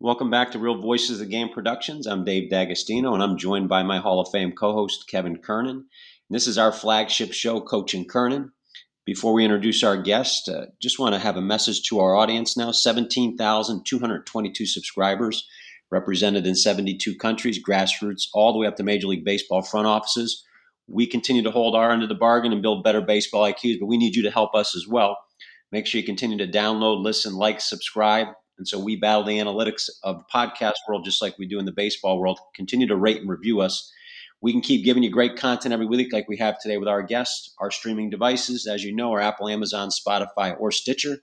Welcome back to Real Voices of Game Productions. I'm Dave D'Agostino, and I'm joined by my Hall of Fame co-host Kevin Kernan. This is our flagship show, Coach and Kernan. Before we introduce our guest, uh, just want to have a message to our audience now. 17,222 subscribers, represented in 72 countries, grassroots, all the way up to Major League Baseball front offices. We continue to hold our end of the bargain and build better baseball IQs, but we need you to help us as well. Make sure you continue to download, listen, like, subscribe and so we battle the analytics of the podcast world just like we do in the baseball world. Continue to rate and review us. We can keep giving you great content every week like we have today with our guests. Our streaming devices, as you know, are Apple, Amazon, Spotify, or Stitcher.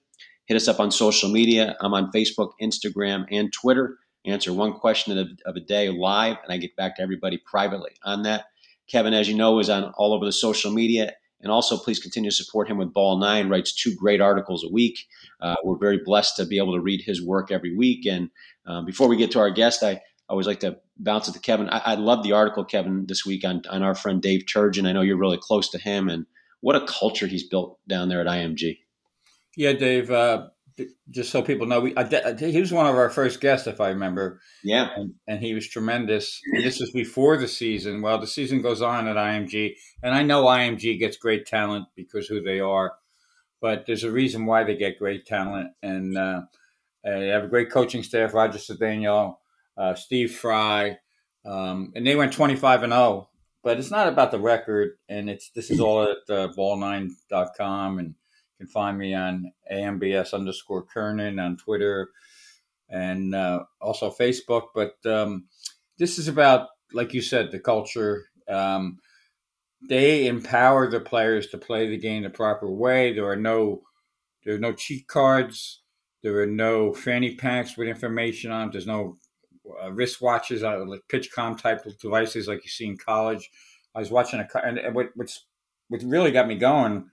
Hit us up on social media. I'm on Facebook, Instagram, and Twitter. Answer one question of, of a day live, and I get back to everybody privately on that. Kevin, as you know, is on all over the social media and also, please continue to support him with Ball Nine. Writes two great articles a week. Uh, we're very blessed to be able to read his work every week. And um, before we get to our guest, I always like to bounce it to Kevin. I, I love the article, Kevin, this week on, on our friend Dave Turgeon. I know you're really close to him, and what a culture he's built down there at IMG. Yeah, Dave. Uh, just so people know, we I, he was one of our first guests, if I remember. Yeah, and, and, he was tremendous. And this was before the season. Well, the season goes on at IMG, and I know IMG gets great talent because who they are, but there's a reason why they get great talent, and uh, they have a great coaching staff: Roger Cedeno, uh, Steve Fry, um, and they went 25 and 0. But it's not about the record, and it's this is all at uh, ball9.com and you can find me on AMBS underscore Kernan on Twitter and uh, also Facebook. But um, this is about, like you said, the culture. Um, they empower the players to play the game the proper way. There are no there are no cheat cards. There are no fanny packs with information on. There's no uh, wristwatches, uh, like PitchCom type devices like you see in college. I was watching a and what what's what really got me going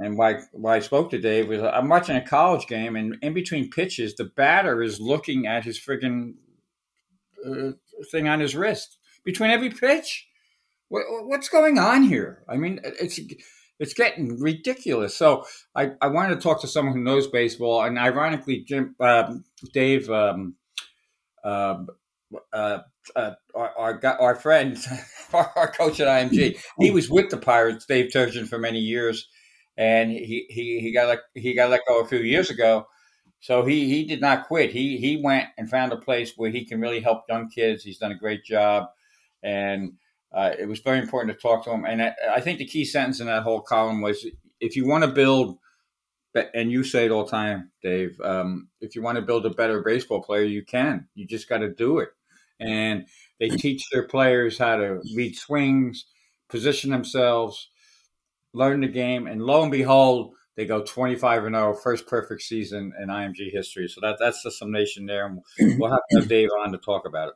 and why why I spoke to Dave was I'm watching a college game, and in between pitches, the batter is looking at his friggin' uh, thing on his wrist between every pitch. What, what's going on here? I mean, it's it's getting ridiculous. So I, I wanted to talk to someone who knows baseball, and ironically, Jim uh, Dave. Um, um, uh, uh, our, our, our friend, our, coach at IMG, he was with the Pirates, Dave Turgeon, for many years and he, he, he got let, he got let go a few years ago. So he, he did not quit. He he went and found a place where he can really help young kids. He's done a great job, and uh, it was very important to talk to him. And I, I, think the key sentence in that whole column was, if you want to build, and you say it all the time, Dave, um, if you want to build a better baseball player, you can. You just got to do it. And they teach their players how to read swings, position themselves, learn the game, and lo and behold, they go 25 and 0, first perfect season in IMG history. So that that's the summation there, and we'll have to have Dave on to talk about it.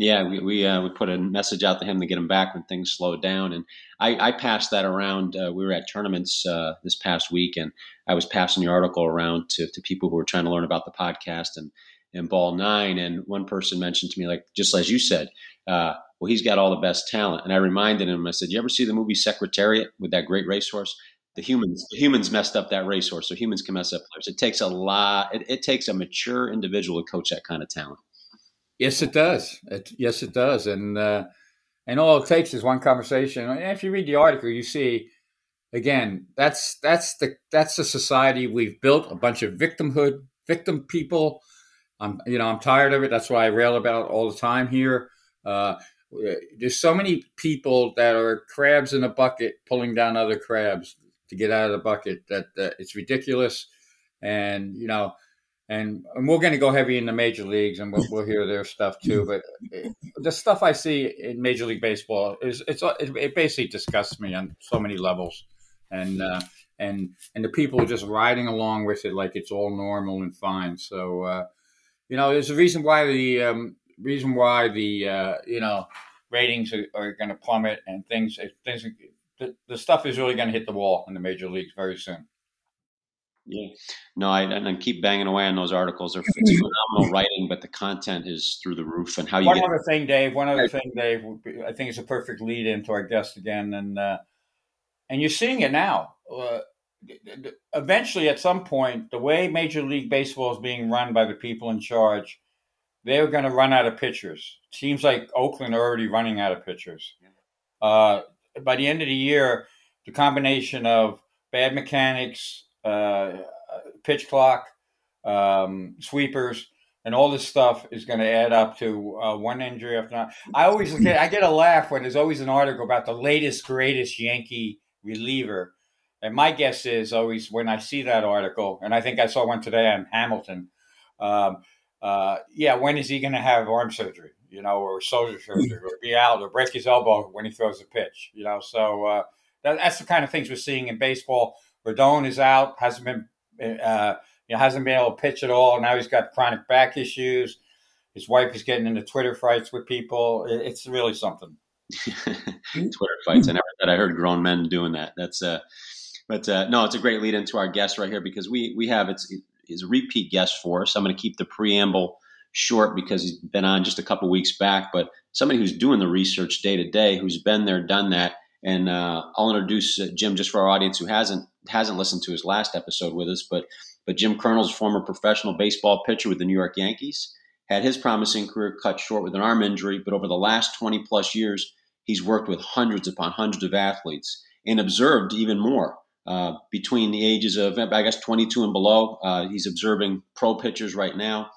Yeah, we we, uh, we put a message out to him to get him back when things slowed down, and I, I passed that around. Uh, we were at tournaments uh, this past week, and I was passing the article around to, to people who were trying to learn about the podcast and and Ball Nine. And one person mentioned to me, like just as you said, uh, well, he's got all the best talent. And I reminded him, I said, you ever see the movie Secretariat with that great racehorse? The humans, the humans messed up that racehorse, so humans can mess up players. It takes a lot. It, it takes a mature individual to coach that kind of talent. Yes, it does. It, yes, it does. And uh, and all it takes is one conversation. And if you read the article, you see again that's that's the that's the society we've built. A bunch of victimhood, victim people. I'm you know I'm tired of it. That's why I rail about all the time here. Uh, there's so many people that are crabs in a bucket pulling down other crabs to get out of the bucket that, that it's ridiculous. And, you know, and, and we're going to go heavy in the major leagues and we'll, we'll hear their stuff too. But the stuff I see in Major League Baseball is it's it, it basically disgusts me on so many levels. And, uh, and, and the people are just riding along with it like it's all normal and fine. So, uh, you know, there's a reason why the, um, reason why the uh, you know ratings are, are going to plummet and things things the, the stuff is really going to hit the wall in the major leagues very soon. Yeah, no, I and I keep banging away on those articles. They're it's phenomenal writing, but the content is through the roof. And how you one get other thing, Dave. One other thing, Dave. I think it's a perfect lead into our guest again, and uh, and you're seeing it now. Uh, eventually, at some point, the way Major League Baseball is being run by the people in charge, they're going to run out of pitchers. Seems like Oakland are already running out of pitchers. Uh, by the end of the year, the combination of bad mechanics, uh, pitch clock, um, sweepers, and all this stuff is going to add up to uh, one injury after another. I always get I get a laugh when there's always an article about the latest greatest Yankee reliever, and my guess is always when I see that article, and I think I saw one today on Hamilton. Um, uh, yeah, when is he going to have arm surgery? You know, or shoulder surgery, or be out, or break his elbow when he throws a pitch? You know, so uh, that, that's the kind of things we're seeing in baseball. Rodon is out, hasn't been, uh, you know, hasn't been able to pitch at all. Now he's got chronic back issues. His wife is getting into Twitter fights with people. It's really something. Twitter fights. I never thought I heard grown men doing that. That's uh, but uh, no, it's a great lead into our guest right here because we we have it's is a repeat guest for us. I'm going to keep the preamble short because he's been on just a couple weeks back, but somebody who's doing the research day to day, who's been there, done that. And uh, I'll introduce uh, Jim just for our audience who hasn't hasn't listened to his last episode with us, but but Jim Curnal's former professional baseball pitcher with the New York Yankees had his promising career cut short with an arm injury, but over the last 20 plus years, he's worked with hundreds upon hundreds of athletes and observed even more. Uh, between the ages of, I guess, 22 and below. Uh, he's observing pro pitchers right now,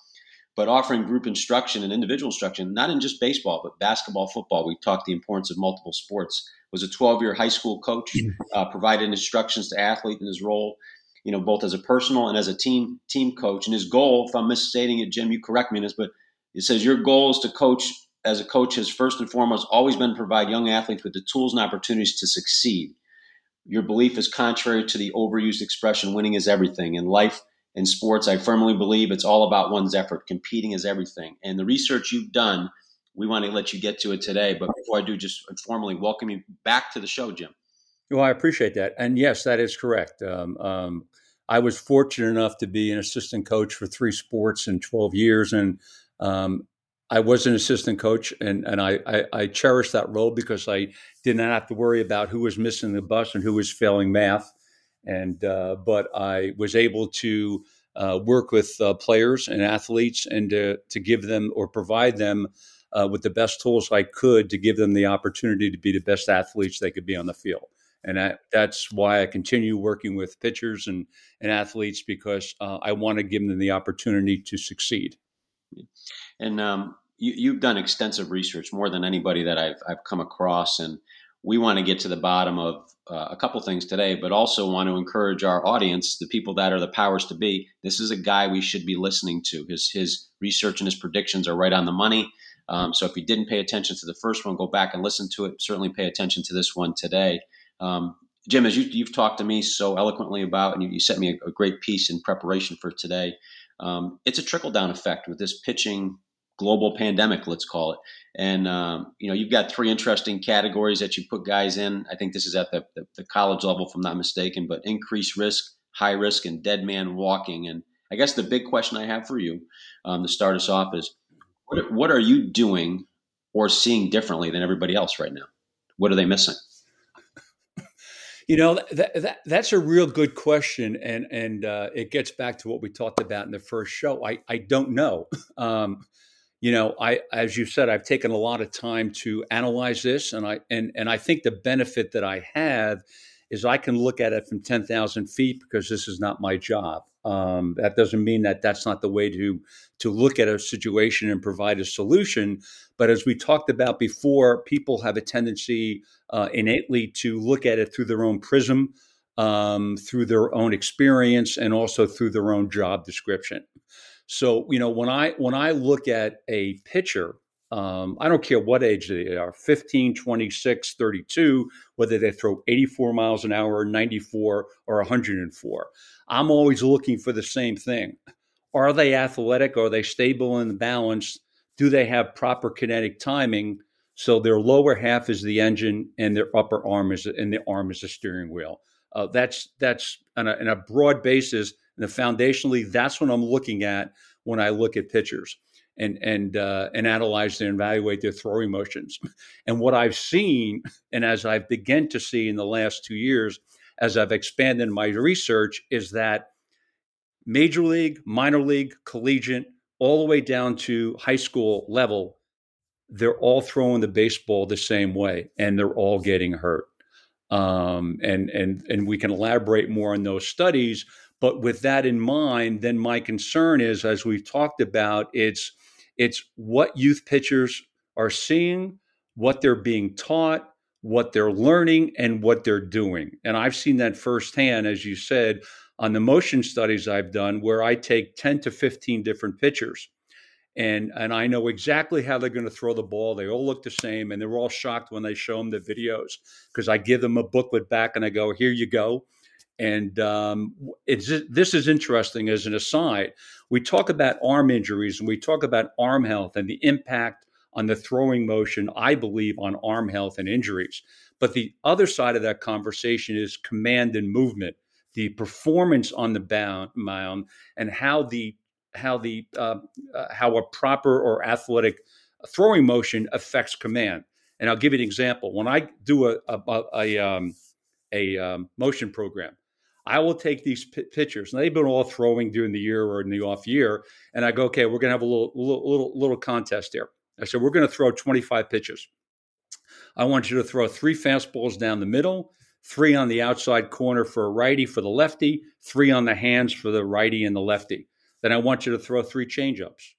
but offering group instruction and individual instruction, not in just baseball, but basketball, football. We talked the importance of multiple sports. Was a 12 year high school coach, uh, provided instructions to athletes in his role, you know, both as a personal and as a team team coach. And his goal, if I'm misstating it, Jim, you correct me in this, but it says your goal is to coach as a coach has first and foremost always been to provide young athletes with the tools and opportunities to succeed your belief is contrary to the overused expression winning is everything. In life and sports, I firmly believe it's all about one's effort. Competing is everything. And the research you've done, we want to let you get to it today. But before I do, just formally welcome you back to the show, Jim. Well, I appreciate that. And yes, that is correct. Um, um, I was fortunate enough to be an assistant coach for three sports in 12 years. And um, I was an assistant coach, and and I, I, I that role because I did not have to worry about who was missing the bus and who was failing math, and uh, but I was able to uh, work with uh, players and athletes and to to give them or provide them uh, with the best tools I could to give them the opportunity to be the best athletes they could be on the field. And that, that's why I continue working with pitchers and, and athletes because uh, I want to give them the opportunity to succeed. And um, you, have done extensive research, more than anybody that I've, I've come across, and we want to get to the bottom of uh, a couple things today, but also want to encourage our audience, the people that are the powers to be. This is a guy we should be listening to. His his research and his predictions are right on the money. Um, so if you didn't pay attention to the first one, go back and listen to it. Certainly pay attention to this one today. Um, Jim, as you, have talked to me so eloquently about, and you, you sent me a, a, great piece in preparation for today, um, it's a trickle down effect with this pitching global pandemic, let's call it. And um, you know, you've got three interesting categories that you put guys in. I think this is at the, the, the college level, if I'm not mistaken. But increased risk, high risk, and dead man walking. And I guess the big question I have for you um, to start us off is, what, what are you doing or seeing differently than everybody else right now? What are they missing? You know that, that that's a real good question, and and uh, it gets back to what we talked about in the first show. I I don't know. Um, you know, I as you said, I've taken a lot of time to analyze this, and I and and I think the benefit that I have is I can look at it from ten thousand feet because this is not my job. Um, that doesn't mean that that's not the way to to look at a situation and provide a solution. But as we talked about before, people have a tendency uh, innately to look at it through their own prism, um, through their own experience, and also through their own job description. So, you know, when I when I look at a pitcher, um, I don't care what age they are 15, 26, 32, whether they throw 84 miles an hour, 94, or 104. I'm always looking for the same thing. Are they athletic? Are they stable and balanced? Do they have proper kinetic timing? So their lower half is the engine, and their upper arm is and the arm is the steering wheel. Uh, that's that's on a, on a broad basis. And foundationally, that's what I'm looking at when I look at pitchers and and uh, and analyze and evaluate their throwing motions. And what I've seen, and as I've begun to see in the last two years, as I've expanded my research, is that major league, minor league, collegiate, all the way down to high school level, they're all throwing the baseball the same way, and they're all getting hurt. Um, and and and we can elaborate more on those studies. But with that in mind, then my concern is, as we've talked about, it's it's what youth pitchers are seeing, what they're being taught, what they're learning, and what they're doing. And I've seen that firsthand, as you said, on the motion studies I've done, where I take 10 to 15 different pitchers. And, and I know exactly how they're going to throw the ball. They all look the same, and they're all shocked when they show them the videos because I give them a booklet back and I go, "Here you go." And um, it's, this is interesting as an aside. We talk about arm injuries and we talk about arm health and the impact on the throwing motion, I believe, on arm health and injuries. But the other side of that conversation is command and movement, the performance on the mound, and how the how the uh, uh, how a proper or athletic throwing motion affects command. And I'll give you an example. When I do a a, a, um, a um, motion program, I will take these p- pitchers, and they've been all throwing during the year or in the off year, and I go, okay, we're going to have a little, little, little, little contest here. I said, we're going to throw 25 pitches. I want you to throw three fastballs down the middle, three on the outside corner for a righty for the lefty, three on the hands for the righty and the lefty. Then I want you to throw three changeups.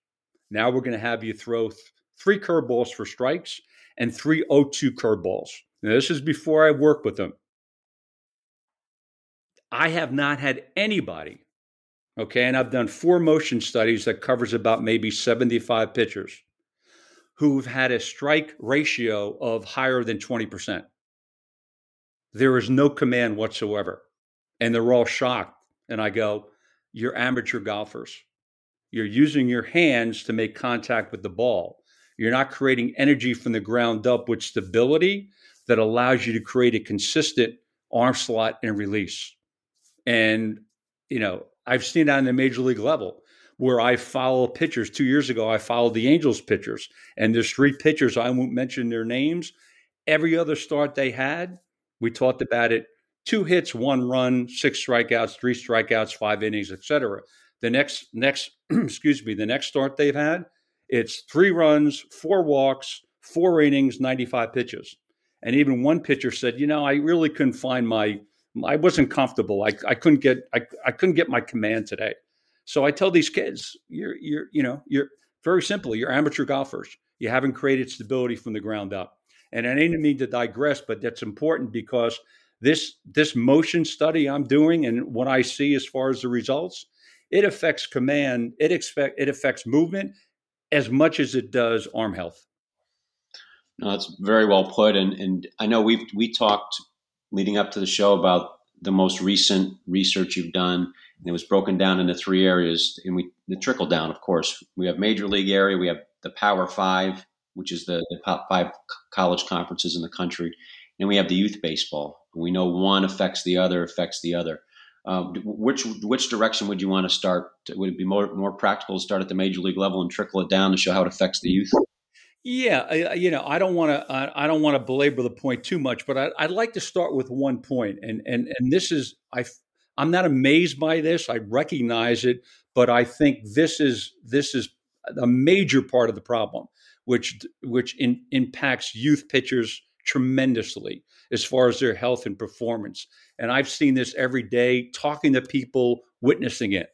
Now we're going to have you throw th- three curveballs for strikes and three 0-2 curveballs. Now, this is before I work with them. I have not had anybody, okay, and I've done four motion studies that covers about maybe 75 pitchers who've had a strike ratio of higher than 20%. There is no command whatsoever. And they're all shocked. And I go, You're amateur golfers. You're using your hands to make contact with the ball. You're not creating energy from the ground up with stability that allows you to create a consistent arm slot and release. And, you know, I've seen that on the major league level where I follow pitchers. Two years ago, I followed the Angels pitchers, and there's three pitchers. I won't mention their names. Every other start they had, we talked about it. Two hits, one run, six strikeouts, three strikeouts, five innings, etc. The next, next, excuse me, the next start they've had, it's three runs, four walks, four innings, 95 pitches. And even one pitcher said, you know, I really couldn't find my I wasn't comfortable. I, I couldn't get I, I couldn't get my command today. So I tell these kids, you're you're you know you're very simply you're amateur golfers. You haven't created stability from the ground up. And I didn't mean to digress, but that's important because this this motion study I'm doing and what I see as far as the results, it affects command. It expect it affects movement as much as it does arm health. No, that's very well put. And and I know we've we talked leading up to the show about the most recent research you've done. And it was broken down into three areas, and we the trickle down. Of course, we have major league area, we have the Power Five, which is the, the top five college conferences in the country, and we have the youth baseball. We know one affects the other, affects the other. Um, which which direction would you want to start? Would it be more more practical to start at the major league level and trickle it down to show how it affects the youth? Yeah, I, you know, I don't want to. I, don't want to belabor the point too much, but I, would like to start with one point, and and and this is I. I'm not amazed by this. I recognize it, but I think this is this is a major part of the problem, which which in, impacts youth pitchers tremendously as far as their health and performance. And I've seen this every day, talking to people, witnessing it.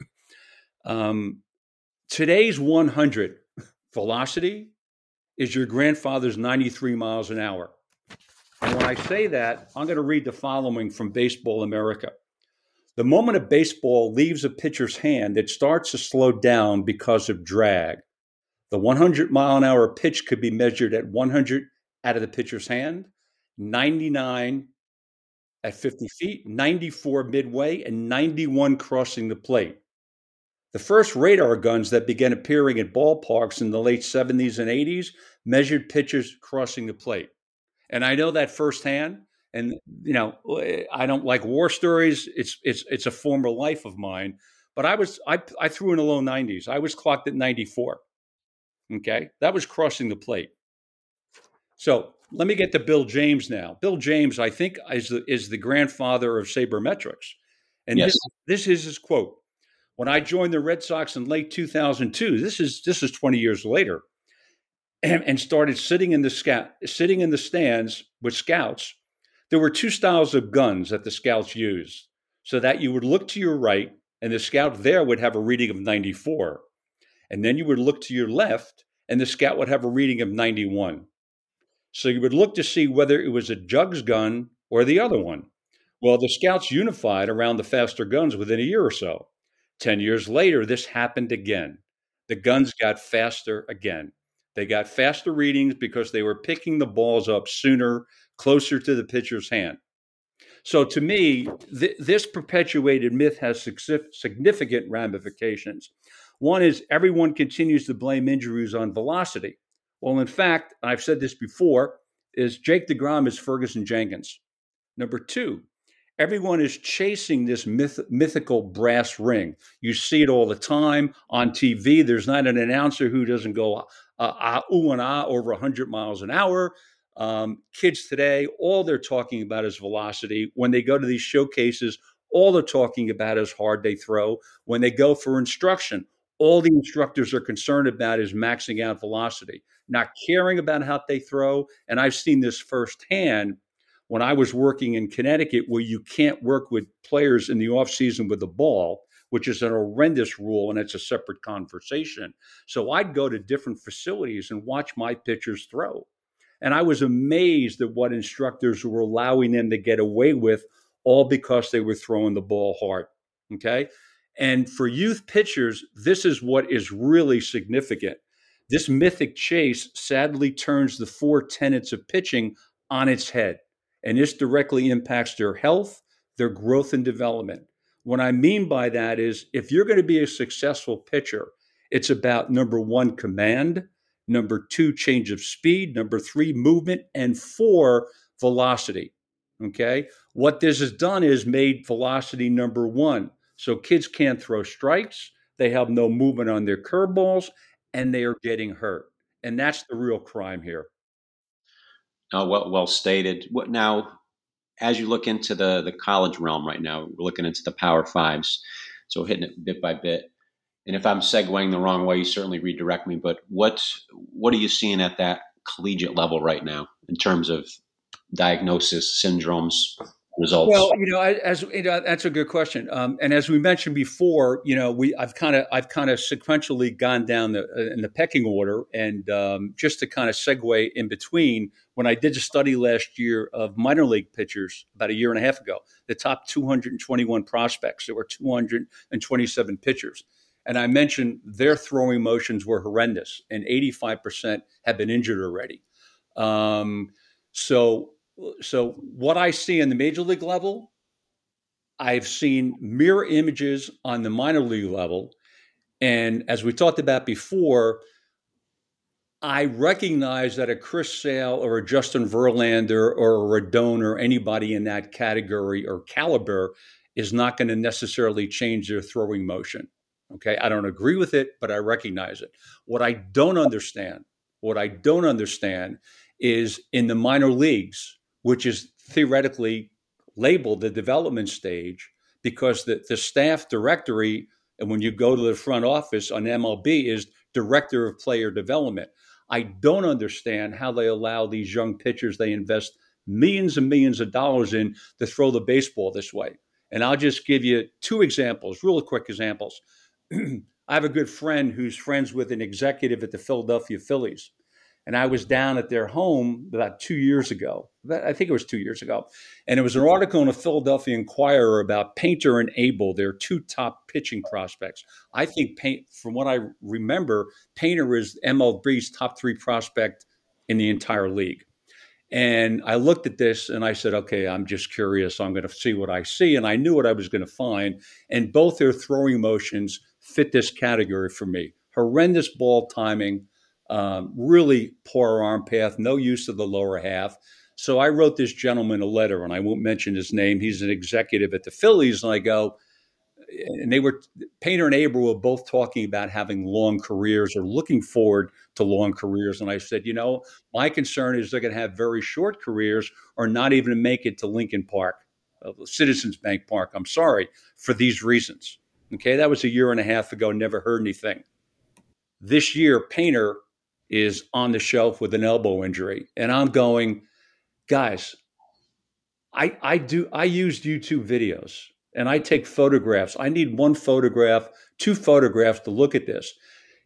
Um, today's 100 velocity is your grandfather's 93 miles an hour. And when I say that, I'm going to read the following from Baseball America. The moment a baseball leaves a pitcher's hand, it starts to slow down because of drag. The 100 mile an hour pitch could be measured at 100 out of the pitcher's hand, 99 at 50 feet, 94 midway, and 91 crossing the plate. The first radar guns that began appearing at ballparks in the late 70s and 80s measured pitchers crossing the plate. And I know that firsthand. And you know, I don't like war stories. It's it's it's a former life of mine. But I was I I threw in the low 90s. I was clocked at 94. Okay, that was crossing the plate. So let me get to Bill James now. Bill James, I think, is the, is the grandfather of sabermetrics. And yes. this, this is his quote. When I joined the Red Sox in late 2002, this is this is 20 years later, and, and started sitting in the scout, sitting in the stands with scouts. There were two styles of guns that the scouts used, so that you would look to your right, and the scout there would have a reading of 94, and then you would look to your left, and the scout would have a reading of 91. So you would look to see whether it was a Jugs gun or the other one. Well, the scouts unified around the faster guns within a year or so. 10 years later, this happened again. The guns got faster again. They got faster readings because they were picking the balls up sooner, closer to the pitcher's hand. So to me, th- this perpetuated myth has significant ramifications. One is everyone continues to blame injuries on velocity. Well, in fact, I've said this before, is Jake DeGrom is Ferguson Jenkins. Number two, everyone is chasing this myth, mythical brass ring. You see it all the time on TV. There's not an announcer who doesn't go uh, uh, ooh and ah over 100 miles an hour. Um, kids today, all they're talking about is velocity. When they go to these showcases, all they're talking about is hard they throw. When they go for instruction, all the instructors are concerned about is maxing out velocity, not caring about how they throw. And I've seen this firsthand when I was working in Connecticut, where you can't work with players in the offseason with the ball, which is an horrendous rule and it's a separate conversation. So I'd go to different facilities and watch my pitchers throw. And I was amazed at what instructors were allowing them to get away with, all because they were throwing the ball hard. Okay. And for youth pitchers, this is what is really significant. This mythic chase sadly turns the four tenets of pitching on its head. And this directly impacts their health, their growth and development. What I mean by that is if you're going to be a successful pitcher, it's about number one, command, number two, change of speed, number three, movement, and four, velocity. Okay. What this has done is made velocity number one. So kids can't throw strikes, they have no movement on their curveballs, and they are getting hurt. And that's the real crime here. Oh, well, well stated. What now? As you look into the the college realm right now, we're looking into the Power Fives, so hitting it bit by bit. And if I'm segueing the wrong way, you certainly redirect me. But what what are you seeing at that collegiate level right now in terms of diagnosis, syndromes, results? Well, you know, as you know, that's a good question. Um, and as we mentioned before, you know, we I've kind of I've kind of sequentially gone down the uh, in the pecking order, and um, just to kind of segue in between, when I did a study last year of minor league pitchers about a year and a half ago, the top 221 prospects, there were 227 pitchers. And I mentioned their throwing motions were horrendous, and 85% have been injured already. Um, so so what I see in the major league level, I've seen mirror images on the minor league level. And as we talked about before, I recognize that a Chris Sale or a Justin Verlander or a Rodon or anybody in that category or caliber is not going to necessarily change their throwing motion. Okay. I don't agree with it, but I recognize it. What I don't understand, what I don't understand is in the minor leagues, which is theoretically labeled the development stage because the, the staff directory, and when you go to the front office on MLB, is director of player development. I don't understand how they allow these young pitchers they invest millions and millions of dollars in to throw the baseball this way. And I'll just give you two examples, real quick examples. I have a good friend who's friends with an executive at the Philadelphia Phillies and I was down at their home about two years ago. I think it was two years ago. And it was an article in the Philadelphia Inquirer about Painter and Abel, their two top pitching prospects. I think, from what I remember, Painter is MLB's top three prospect in the entire league. And I looked at this and I said, okay, I'm just curious. I'm going to see what I see. And I knew what I was going to find. And both their throwing motions fit this category for me. Horrendous ball timing, um, really poor arm path, no use of the lower half. So I wrote this gentleman a letter, and I won't mention his name. He's an executive at the Phillies, and I go, and they were Painter and Abel were both talking about having long careers or looking forward to long careers. And I said, you know, my concern is they're going to have very short careers or not even make it to Lincoln Park, uh, Citizens Bank Park. I'm sorry for these reasons. Okay, that was a year and a half ago. Never heard anything. This year, Painter is on the shelf with an elbow injury, and I'm going, guys. I, I do I used YouTube videos and I take photographs. I need one photograph, two photographs to look at this.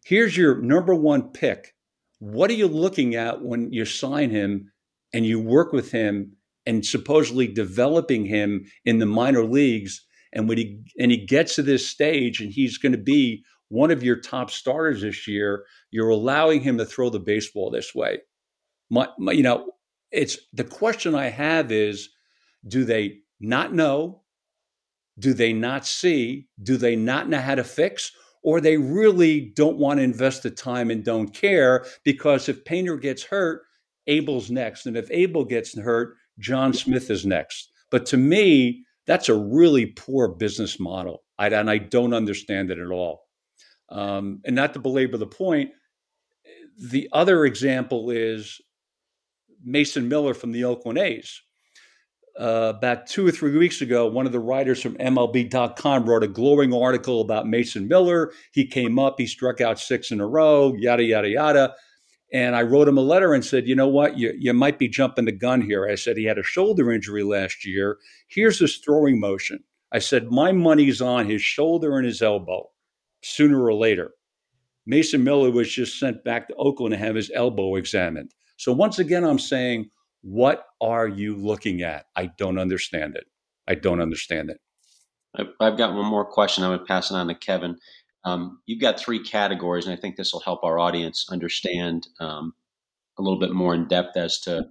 Here's your number one pick. What are you looking at when you sign him and you work with him and supposedly developing him in the minor leagues? And when he and he gets to this stage and he's going to be one of your top starters this year, you're allowing him to throw the baseball this way. My, my, you know, it's the question I have is, do they not know? Do they not see? Do they not know how to fix? Or they really don't want to invest the time and don't care because if Painter gets hurt, Abel's next. And if Abel gets hurt, John Smith is next. But to me, that's a really poor business model. I, and I don't understand it at all. Um, and not to belabor the point, the other example is Mason Miller from the Oakland A's uh, about two or three weeks ago, one of the writers from MLB.com wrote a glowing article about Mason Miller. He came up, he struck out six in a row, yada, yada, yada. And I wrote him a letter and said, you know what, you, you might be jumping the gun here. I said, he had a shoulder injury last year. Here's his throwing motion. I said, my money's on his shoulder and his elbow sooner or later. Mason Miller was just sent back to Oakland to have his elbow examined. So once again, I'm saying, what are you looking at? I don't understand it. I don't understand it. I've got one more question. I would pass it on to Kevin. Um, you've got three categories, and I think this will help our audience understand um, a little bit more in depth as to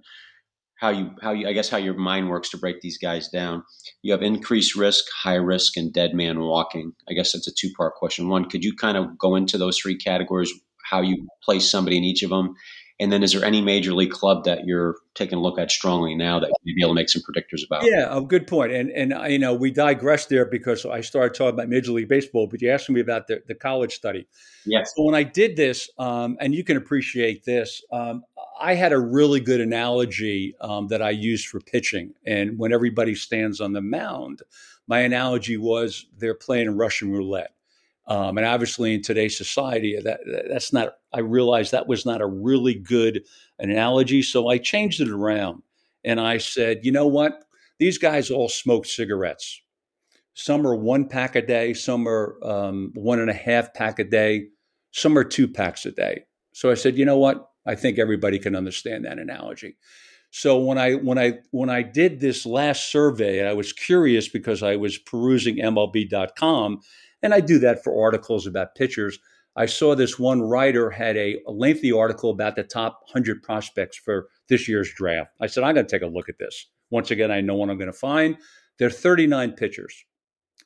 how you how you I guess how your mind works to break these guys down. You have increased risk, high risk, and dead man walking. I guess that's a two part question. One, could you kind of go into those three categories, how you place somebody in each of them, and then, is there any major league club that you're taking a look at strongly now that you'd be able to make some predictors about? Yeah, a good point. And and you know, we digressed there because I started talking about Major League Baseball, but you asked me about the, the college study. Yes. So when I did this, um, and you can appreciate this, um, I had a really good analogy um, that I used for pitching. And when everybody stands on the mound, my analogy was they're playing Russian roulette. Um, and obviously, in today's society, that that's not. I realized that was not a really good analogy, so I changed it around, and I said, you know what? These guys all smoke cigarettes. Some are one pack a day. Some are um, one and a half pack a day. Some are two packs a day. So I said, you know what? I think everybody can understand that analogy. So when I when I when I did this last survey, I was curious because I was perusing MLB.com and I do that for articles about pitchers. I saw this one writer had a, lengthy article about the top 100 prospects for this year's draft. I said, I'm going to take a look at this. Once again, I know what I'm going to find. There are 39 pitchers,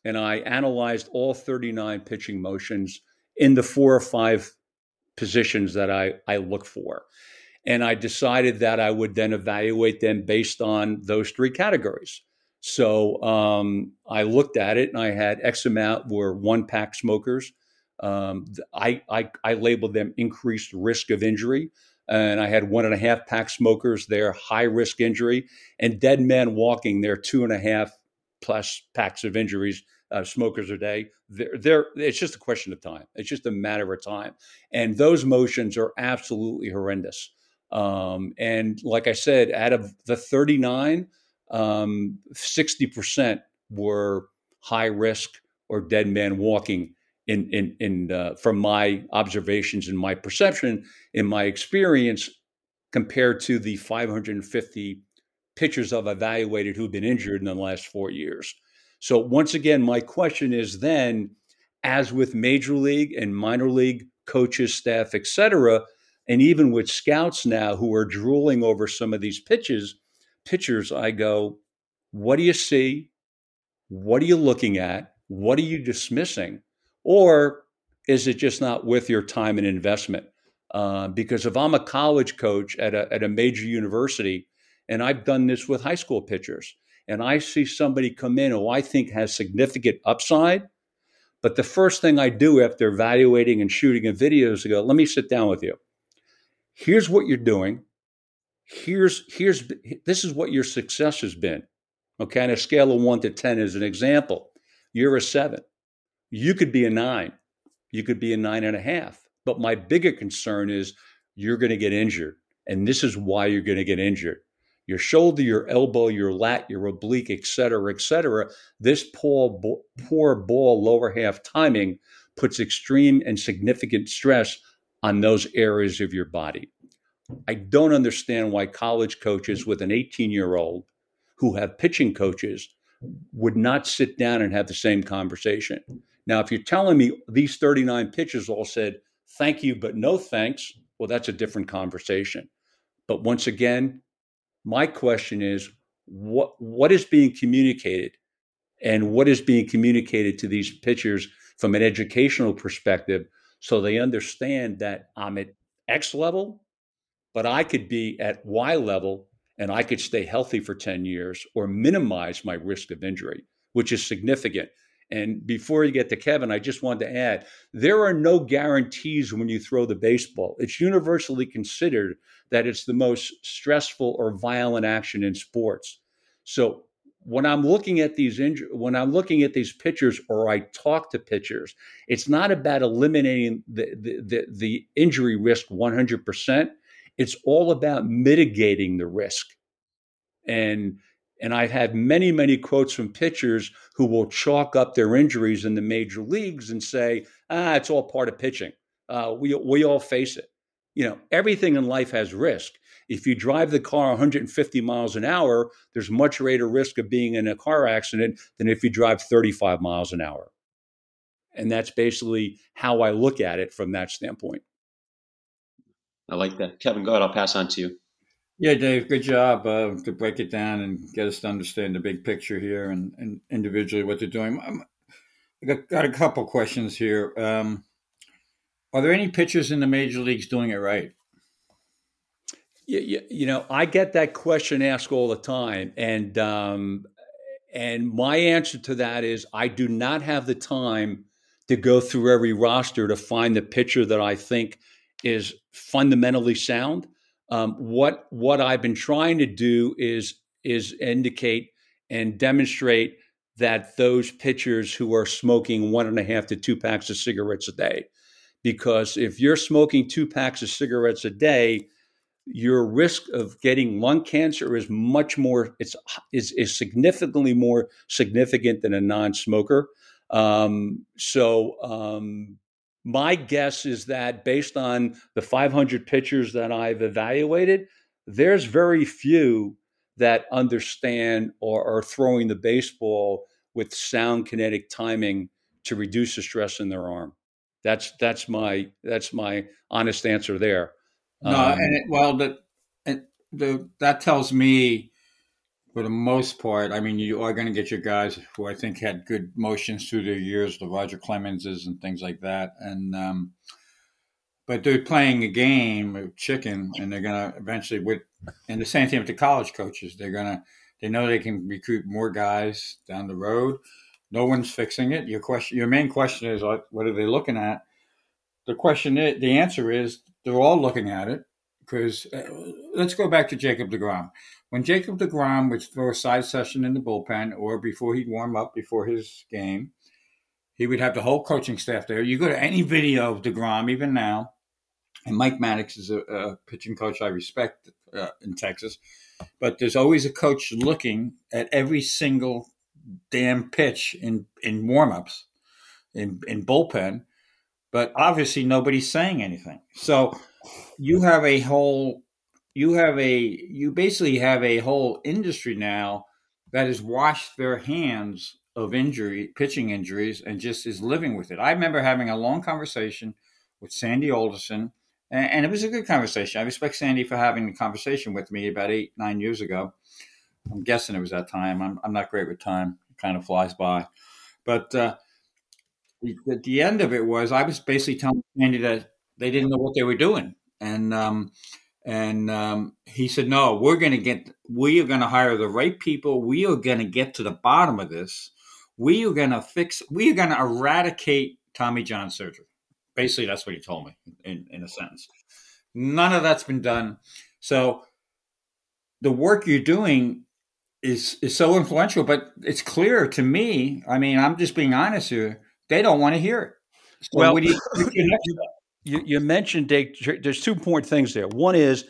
and I analyzed all 39 pitching motions in the four or five positions that I, I look for. And I decided that I would then evaluate them based on those three categories. So um, I looked at it and I had X amount were one pack smokers. Um, I, I, I labeled them increased risk of injury. And I had one and a half pack smokers, they're high risk injury. And dead men walking, they're two and a half plus packs of injuries, uh, smokers a day. They're, they're, it's just a question of time. It's just a matter of time. And those motions are absolutely horrendous. Um, and like I said, out of the 39, um, 60% were high risk or dead man walking in, in, in uh, from my observations and my perception in my experience compared to the 550 pitchers I've evaluated who've been injured in the last four years. So once again, my question is then, as with major league and minor league coaches, staff, etc., and even with scouts now who are drooling over some of these pitches, pictures, I go, what do you see? What are you looking at? What are you dismissing? Or is it just not worth your time and investment? Uh, because if I'm a college coach at a, at a major university, and I've done this with high school pitchers, and I see somebody come in who I think has significant upside, but the first thing I do after evaluating and shooting a video is to go, let me sit down with you. Here's what you're doing. Here's here's this is what your success has been. Okay, on a scale of one to ten as an example, you're a seven. You could be a nine. You could be a nine and a half. But my bigger concern is you're going to get injured. And this is why you're going to get injured. Your shoulder, your elbow, your lat, your oblique, et cetera, et cetera. This poor, poor ball lower half timing puts extreme and significant stress on those areas of your body. I don't understand why college coaches with an 18 year old who have pitching coaches would not sit down and have the same conversation. Now, if you're telling me these 39 pitchers all said, thank you, but no thanks, well, that's a different conversation. But once again, my question is what what is being communicated and what is being communicated to these pitchers from an educational perspective so they understand that I'm at X level, but I could be at Y level and I could stay healthy for 10 years or minimize my risk of injury, which is significant. And before you get to Kevin, I just wanted to add there are no guarantees when you throw the baseball. It's universally considered that it's the most stressful or violent action in sports. So when I'm looking at these inju- when I'm looking at these pitchers or I talk to pitchers, it's not about eliminating the, the, the, the injury risk 100%. It's all about mitigating the risk. And and I've had many, many quotes from pitchers who will chalk up their injuries in the major leagues and say, ah, it's all part of pitching. Uh, we, we all face it. You know, everything in life has risk. If you drive the car 150 miles an hour, there's much greater risk of being in a car accident than if you drive 35 miles an hour. And that's basically how I look at it from that standpoint. I like that. Kevin, go ahead. I'll pass on to you. Yeah, Dave, good job uh, to break it down and get us to understand the big picture here and, and individually what they're doing. I'm, I got, got a couple questions here. Um, are there any pitchers in the major leagues doing it right? You, you, you know, I get that question asked all the time, and um, and my answer to that is I do not have the time to go through every roster to find the pitcher that I think is fundamentally sound. Um, what what I've been trying to do is is indicate and demonstrate that those pitchers who are smoking one and a half to two packs of cigarettes a day, because if you're smoking two packs of cigarettes a day, your risk of getting lung cancer is much more it's is, is significantly more significant than a non-smoker. Um, so um, my guess is that based on the 500 pitchers that I've evaluated, there's very few that understand or are throwing the baseball with sound kinetic timing to reduce the stress in their arm. That's that's my that's my honest answer there. No, um, and it, well, the, the that tells me for the most part, I mean, you are going to get your guys who I think had good motions through their years, the Roger Clemenses and things like that. And, um, but they're playing a game of chicken and they're going to eventually with, and the same thing with the college coaches. They're going to, they know they can recruit more guys down the road. No one's fixing it. Your question, your main question is, what are they looking at? The question, is, the answer is they're all looking at it because uh, let's go back to Jacob DeGrom. When Jacob DeGrom would throw a side session in the bullpen or before he'd warm up before his game, he would have the whole coaching staff there. You go to any video of DeGrom, even now, and Mike Maddux is a, a pitching coach I respect uh, in Texas, but there's always a coach looking at every single damn pitch in, in warmups, in, in bullpen, but obviously nobody's saying anything. So you have a whole you have a you basically have a whole industry now that has washed their hands of injury, pitching injuries, and just is living with it. I remember having a long conversation with Sandy Alderson, and, and it was a good conversation. I respect Sandy for having the conversation with me about eight, nine years ago. I'm guessing it was that time. I'm, I'm not great with time; it kind of flies by. But uh, the, the end of it was I was basically telling Sandy that they didn't know what they were doing, and um, and um, he said, "No, we're going to get. We are going to hire the right people. We are going to get to the bottom of this. We are going to fix. We are going to eradicate Tommy John surgery." Basically, that's what he told me in, in a sentence. None of that's been done. So the work you're doing is is so influential, but it's clear to me. I mean, I'm just being honest here. They don't want to hear it. So well, you, you, you, mentioned Dave. There's two important things there. One is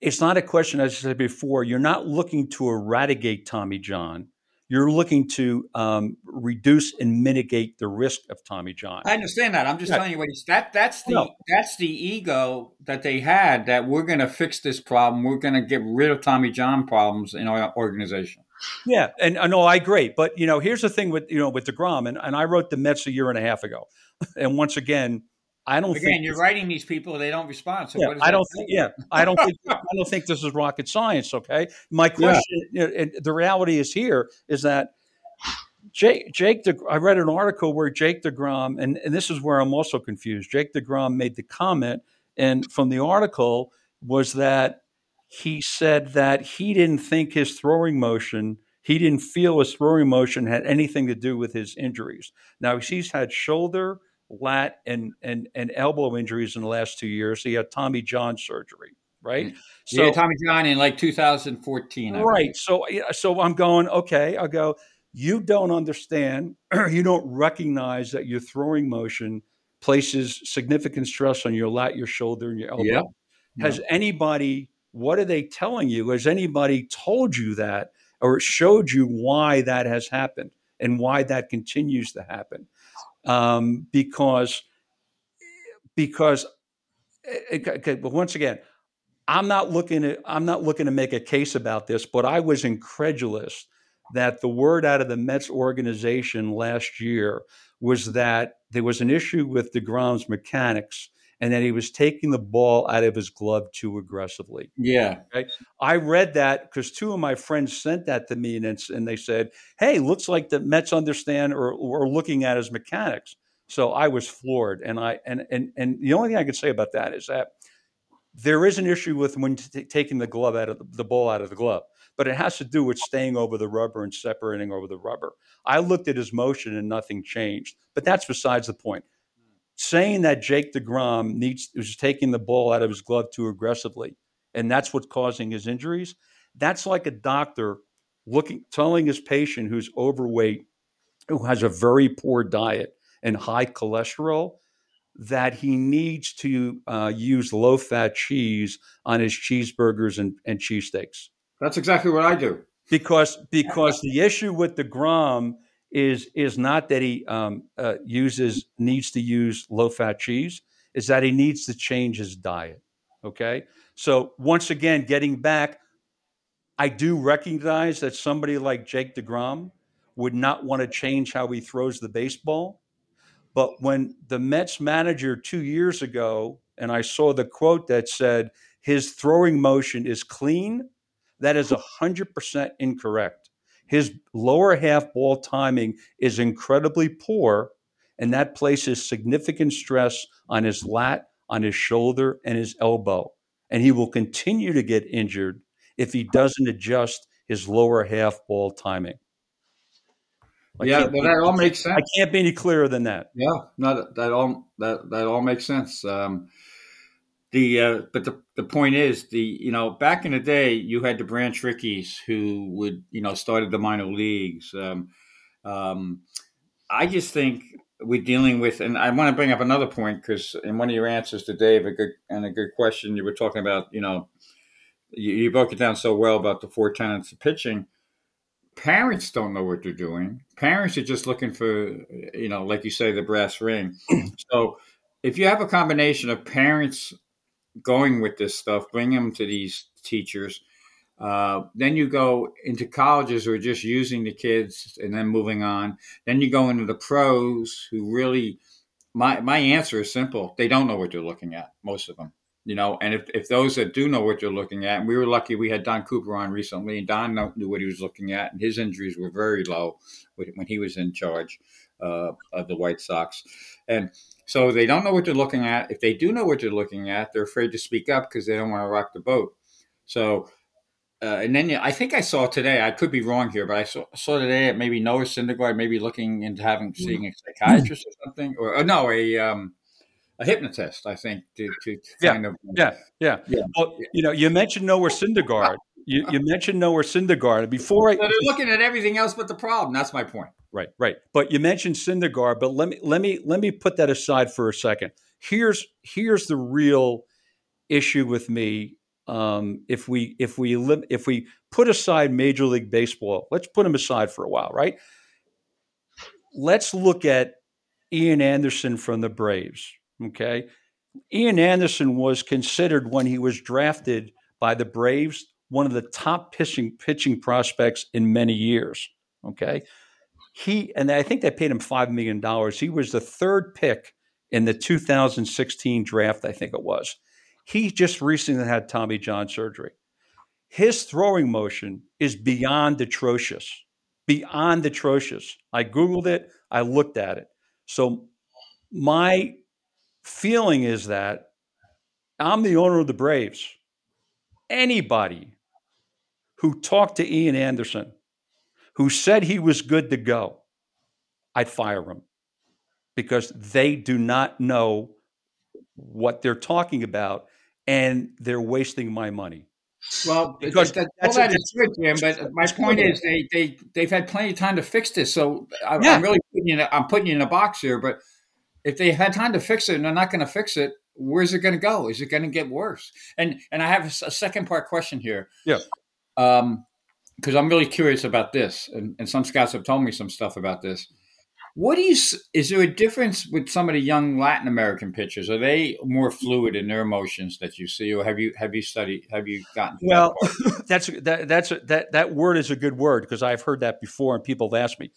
it's not a question, as I said before. You're not looking to eradicate Tommy John you're looking to um, reduce and mitigate the risk of Tommy John. I understand that. I'm just yeah. telling you what he's that. That's the no. that's the ego that they had that we're going to fix this problem. We're going to get rid of Tommy John problems in our organization. Yeah, and I know I agree, but you know, here's the thing with you know with Degrom, and, and I wrote the Mets a year and a half ago, and once again, I don't Again, you're writing these people; they don't respond. So yeah, I don't. Think, yeah, I don't think. I don't think this is rocket science. Okay, my question, yeah. you know, the reality is here is that Jake, Jake De, I read an article where Jake Degrom, and, and this is where I'm also confused. Jake Degrom made the comment, and from the article was that he said that he didn't think his throwing motion, he didn't feel his throwing motion had anything to do with his injuries. Now he's had shoulder lat and and and elbow injuries in the last two years. He had Tommy John surgery, right? So yeah, Tommy John in like 2014. right. So so I'm going okay. I go. You don't understand. you don't recognize that your throwing motion places significant stress on your lat, your shoulder, and your elbow. Yeah. Has anybody? What are they telling you? Has anybody told you that, or showed you why that has happened and why that continues to happen? Um, because because eh, okay, but once again, I'm not looking at I'm not looking to make a case about this, but I was incredulous that the word out of the Mets organization last year was that there was an issue with DeGrom's mechanics and that he was taking the ball out of his glove too aggressively. Yeah. Okay? I read that because two of my friends sent that to me and, and they said, hey, looks like the Mets understand or are looking at his mechanics. So I was floored. And I and, and, and the only thing I could say about that is that there is an issue with when t- taking the glove out of the, the ball out of the glove, but it has to do with staying over the rubber and separating over the rubber. I looked at his motion and nothing changed, but that's besides the point saying that Jake DeGrom needs is taking the ball out of his glove too aggressively, and that's what's causing his injuries. That's like a doctor looking telling his patient who's overweight, who has a very poor diet and high cholesterol, that he needs to uh, use low fat cheese on his cheeseburgers and, and cheesesteaks. That's exactly what I do. Because because the issue with DeGrom is is not that he um, uh, uses needs to use low fat cheese, is that he needs to change his diet. Okay, so once again, getting back, I do recognize that somebody like Jake Degrom would not want to change how he throws the baseball. But when the Mets manager two years ago, and I saw the quote that said his throwing motion is clean, that is 100% incorrect. His lower half ball timing is incredibly poor, and that places significant stress on his lat, on his shoulder, and his elbow. And he will continue to get injured if he doesn't adjust his lower half ball timing. I yeah, well, that all makes sense. I can't be any clearer than that. Yeah, no, that, that all that that all makes sense. Um, the uh, but the the point is the you know back in the day you had the Branch Rickeys who would you know started the minor leagues. Um, um, I just think we're dealing with, and I want to bring up another point because in one of your answers to Dave, a good and a good question, you were talking about you know you, you broke it down so well about the four tenets of pitching. Parents don't know what they're doing. Parents are just looking for, you know, like you say, the brass ring. so if you have a combination of parents going with this stuff, bring them to these teachers. Uh, then you go into colleges who are just using the kids and then moving on. Then you go into the pros who really, my, my answer is simple. They don't know what they're looking at, most of them, you know, and if, if those that do know what they're looking at, and we were lucky we had Don Cooper on recently and Don knew what he was looking at and his injuries were very low when he was in charge. uh, of the White Sox, and so they don't know what they're looking at. If they do know what they're looking at, they're afraid to speak up because they don't want to rock the boat. So, uh, and then I think I saw today. I could be wrong here, but I saw, saw today that maybe Noah Syndergaard maybe looking into having seeing a psychiatrist or something, or, or no, a um, a hypnotist. I think to, to yeah. kind of yeah yeah yeah. Well, you know, you mentioned Noah Syndergaard. You, you mentioned Noah Syndergaard before. I, so they're looking at everything else but the problem. That's my point. Right, right. But you mentioned Syndergaard, but let me let me let me put that aside for a second. Here's here's the real issue with me. Um, if we if we if we put aside Major League Baseball, let's put them aside for a while, right? Let's look at Ian Anderson from the Braves. Okay, Ian Anderson was considered when he was drafted by the Braves one of the top pitching pitching prospects in many years. Okay. He and I think they paid him five million dollars. He was the third pick in the 2016 draft, I think it was. He just recently had Tommy John surgery. His throwing motion is beyond atrocious. Beyond atrocious. I Googled it, I looked at it. So my feeling is that I'm the owner of the Braves. Anybody who talked to Ian Anderson, who said he was good to go, I'd fire him because they do not know what they're talking about and they're wasting my money. Well, because that, that's all that is good, Jim. But my point is, they they they've had plenty of time to fix this. So I, yeah. I'm really putting you in a, I'm putting you in a box here. But if they had time to fix it and they're not going to fix it, where's it going to go? Is it going to get worse? And and I have a, a second part question here. Yeah um, because I'm really curious about this, and, and some scouts have told me some stuff about this. What do you is there a difference with some of the young Latin American pitchers? Are they more fluid in their emotions that you see, or have you have you studied? Have you gotten? well, that that's that that's that that word is a good word because I've heard that before, and people have asked me.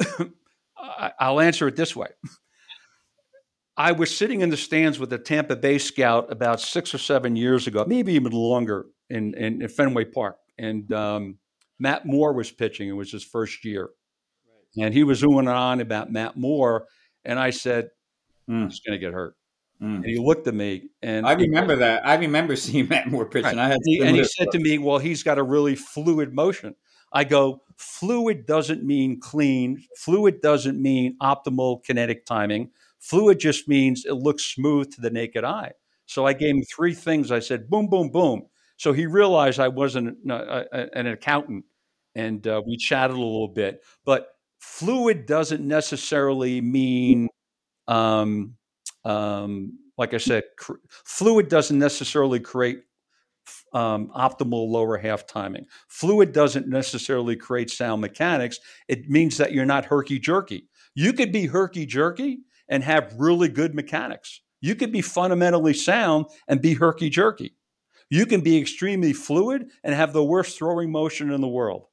I'll answer it this way. I was sitting in the stands with a Tampa Bay scout about six or seven years ago, maybe even longer, in, in, in Fenway Park. And um, Matt Moore was pitching. It was his first year. Right. And he was oohing and on about Matt Moore. And I said, mm. he's going to get hurt. Mm. And he looked at me, and I remember that. I remember seeing Matt Moore pitching. Right. I had and he said to me, "Well, he's got a really fluid motion." I go, "Fluid doesn't mean clean. Fluid doesn't mean optimal kinetic timing. Fluid just means it looks smooth to the naked eye." So I gave him three things. I said, "Boom, boom, boom." So he realized I wasn't an accountant, and uh, we chatted a little bit. But fluid doesn't necessarily mean, um, um, like I said, cr- fluid doesn't necessarily create um, optimal lower half timing. Fluid doesn't necessarily create sound mechanics. It means that you're not herky jerky. You could be herky jerky and have really good mechanics. You could be fundamentally sound and be herky jerky. You can be extremely fluid and have the worst throwing motion in the world,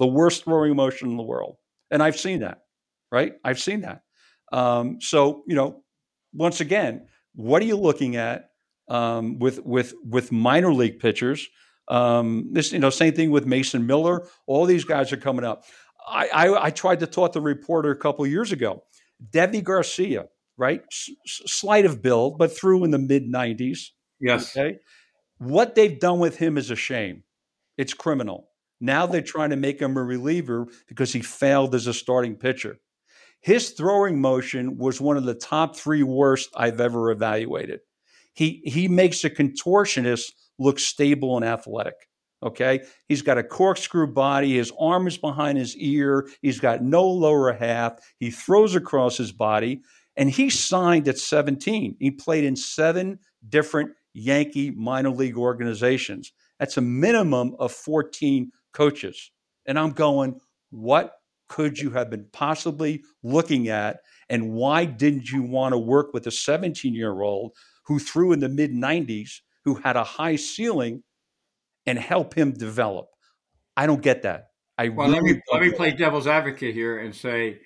the worst throwing motion in the world. And I've seen that, right? I've seen that. Um, so, you know, once again, what are you looking at um, with with with minor league pitchers? Um, this, you know, same thing with Mason Miller. All these guys are coming up. I, I, I tried to talk to the reporter a couple years ago. Deivi Garcia, right? S- slight of build, but through in the mid 90s. Yes. Okay. What they've done with him is a shame. It's criminal. Now they're trying to make him a reliever because he failed as a starting pitcher. His throwing motion was one of the top three worst I've ever evaluated. He he makes a contortionist look stable and athletic. Okay. He's got a corkscrew body. His arm is behind his ear. He's got no lower half. He throws across his body. And he signed at 17. He played in seven different Yankee minor league organizations. That's a minimum of 14 coaches. And I'm going, what could you have been possibly looking at? And why didn't you want to work with a 17 year old who threw in the mid 90s, who had a high ceiling, and help him develop? I don't get that. I well, really let me let me play devil's advocate here and say,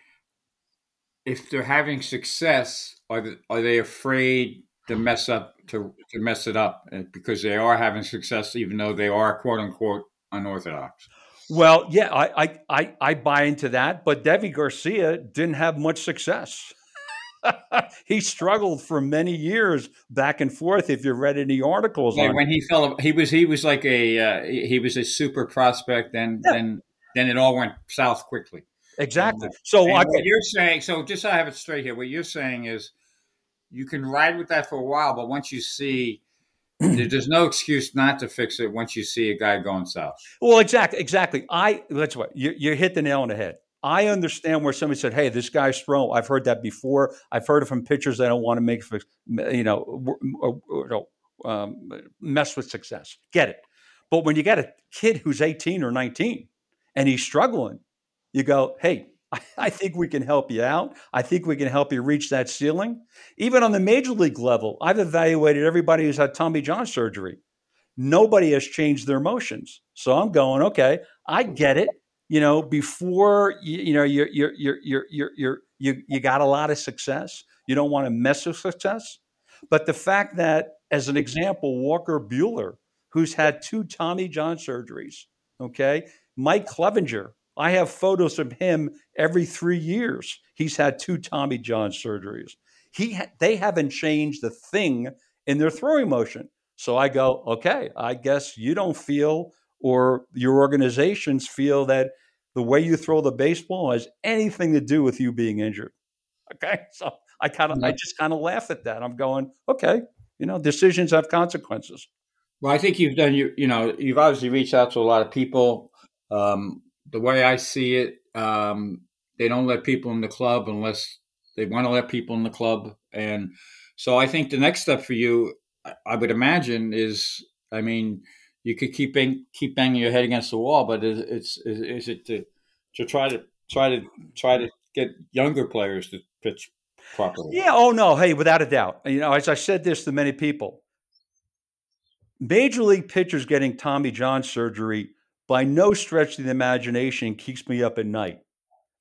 if they're having success, are they, are they afraid to mess up to to mess it up uh, because they are having success, even though they are quote unquote unorthodox. Well, yeah, I, I, I, I buy into that, but Deivi Garcia didn't have much success. he struggled for many years back and forth. If you read any articles, like when he fell, he was he was like a uh, he was a super prospect, and yeah. then then it all went south quickly. Exactly. so I, what you're saying, so just so I have it straight here, what you're saying is you can ride with that for a while, but once you see there's no excuse not to fix it once you see a guy going south. Well, exactly, exactly. I that's what you, you hit the nail on the head. I understand where somebody said, "Hey, this guy's throw." I've heard that before. I've heard it from pitchers that don't want to make, you know, um, mess with success. Get it. But when you got a kid who's 18 or 19 and he's struggling, you go, "Hey, I think we can help you out. I think we can help you reach that ceiling. Even on the major league level, I've evaluated everybody who's had Tommy John surgery. Nobody has changed their motions. So I'm going, okay, I get it. You know, before you, you know you're you're you're you're you're, you're you you got a lot of success. You don't want to mess with success. But the fact that, as an example, Walker Buehler, who's had two Tommy John surgeries, okay, Mike Clevinger, I have photos of him every three years. He's had two Tommy John surgeries. He ha- they haven't changed a thing in their throwing motion. So I go, okay, I guess you don't feel or your organizations feel that the way you throw the baseball has anything to do with you being injured. Okay, so I kind of, I just kind of laugh at that. I'm going, okay, you know, decisions have consequences. Well, I think you've done you, you know, you've obviously reached out to a lot of people. Um, the way I see it, um, they don't let people in the club unless they want to let people in the club. And so I think the next step for you, I would imagine, is I mean, you could keep bang, keep banging your head against the wall, but is, it's is, is it to to try to try to try to get younger players to pitch properly? Yeah. Oh no. Hey, without a doubt. You know, as I said this to many people, major league pitchers getting Tommy John surgery by no stretch of the imagination keeps me up at night.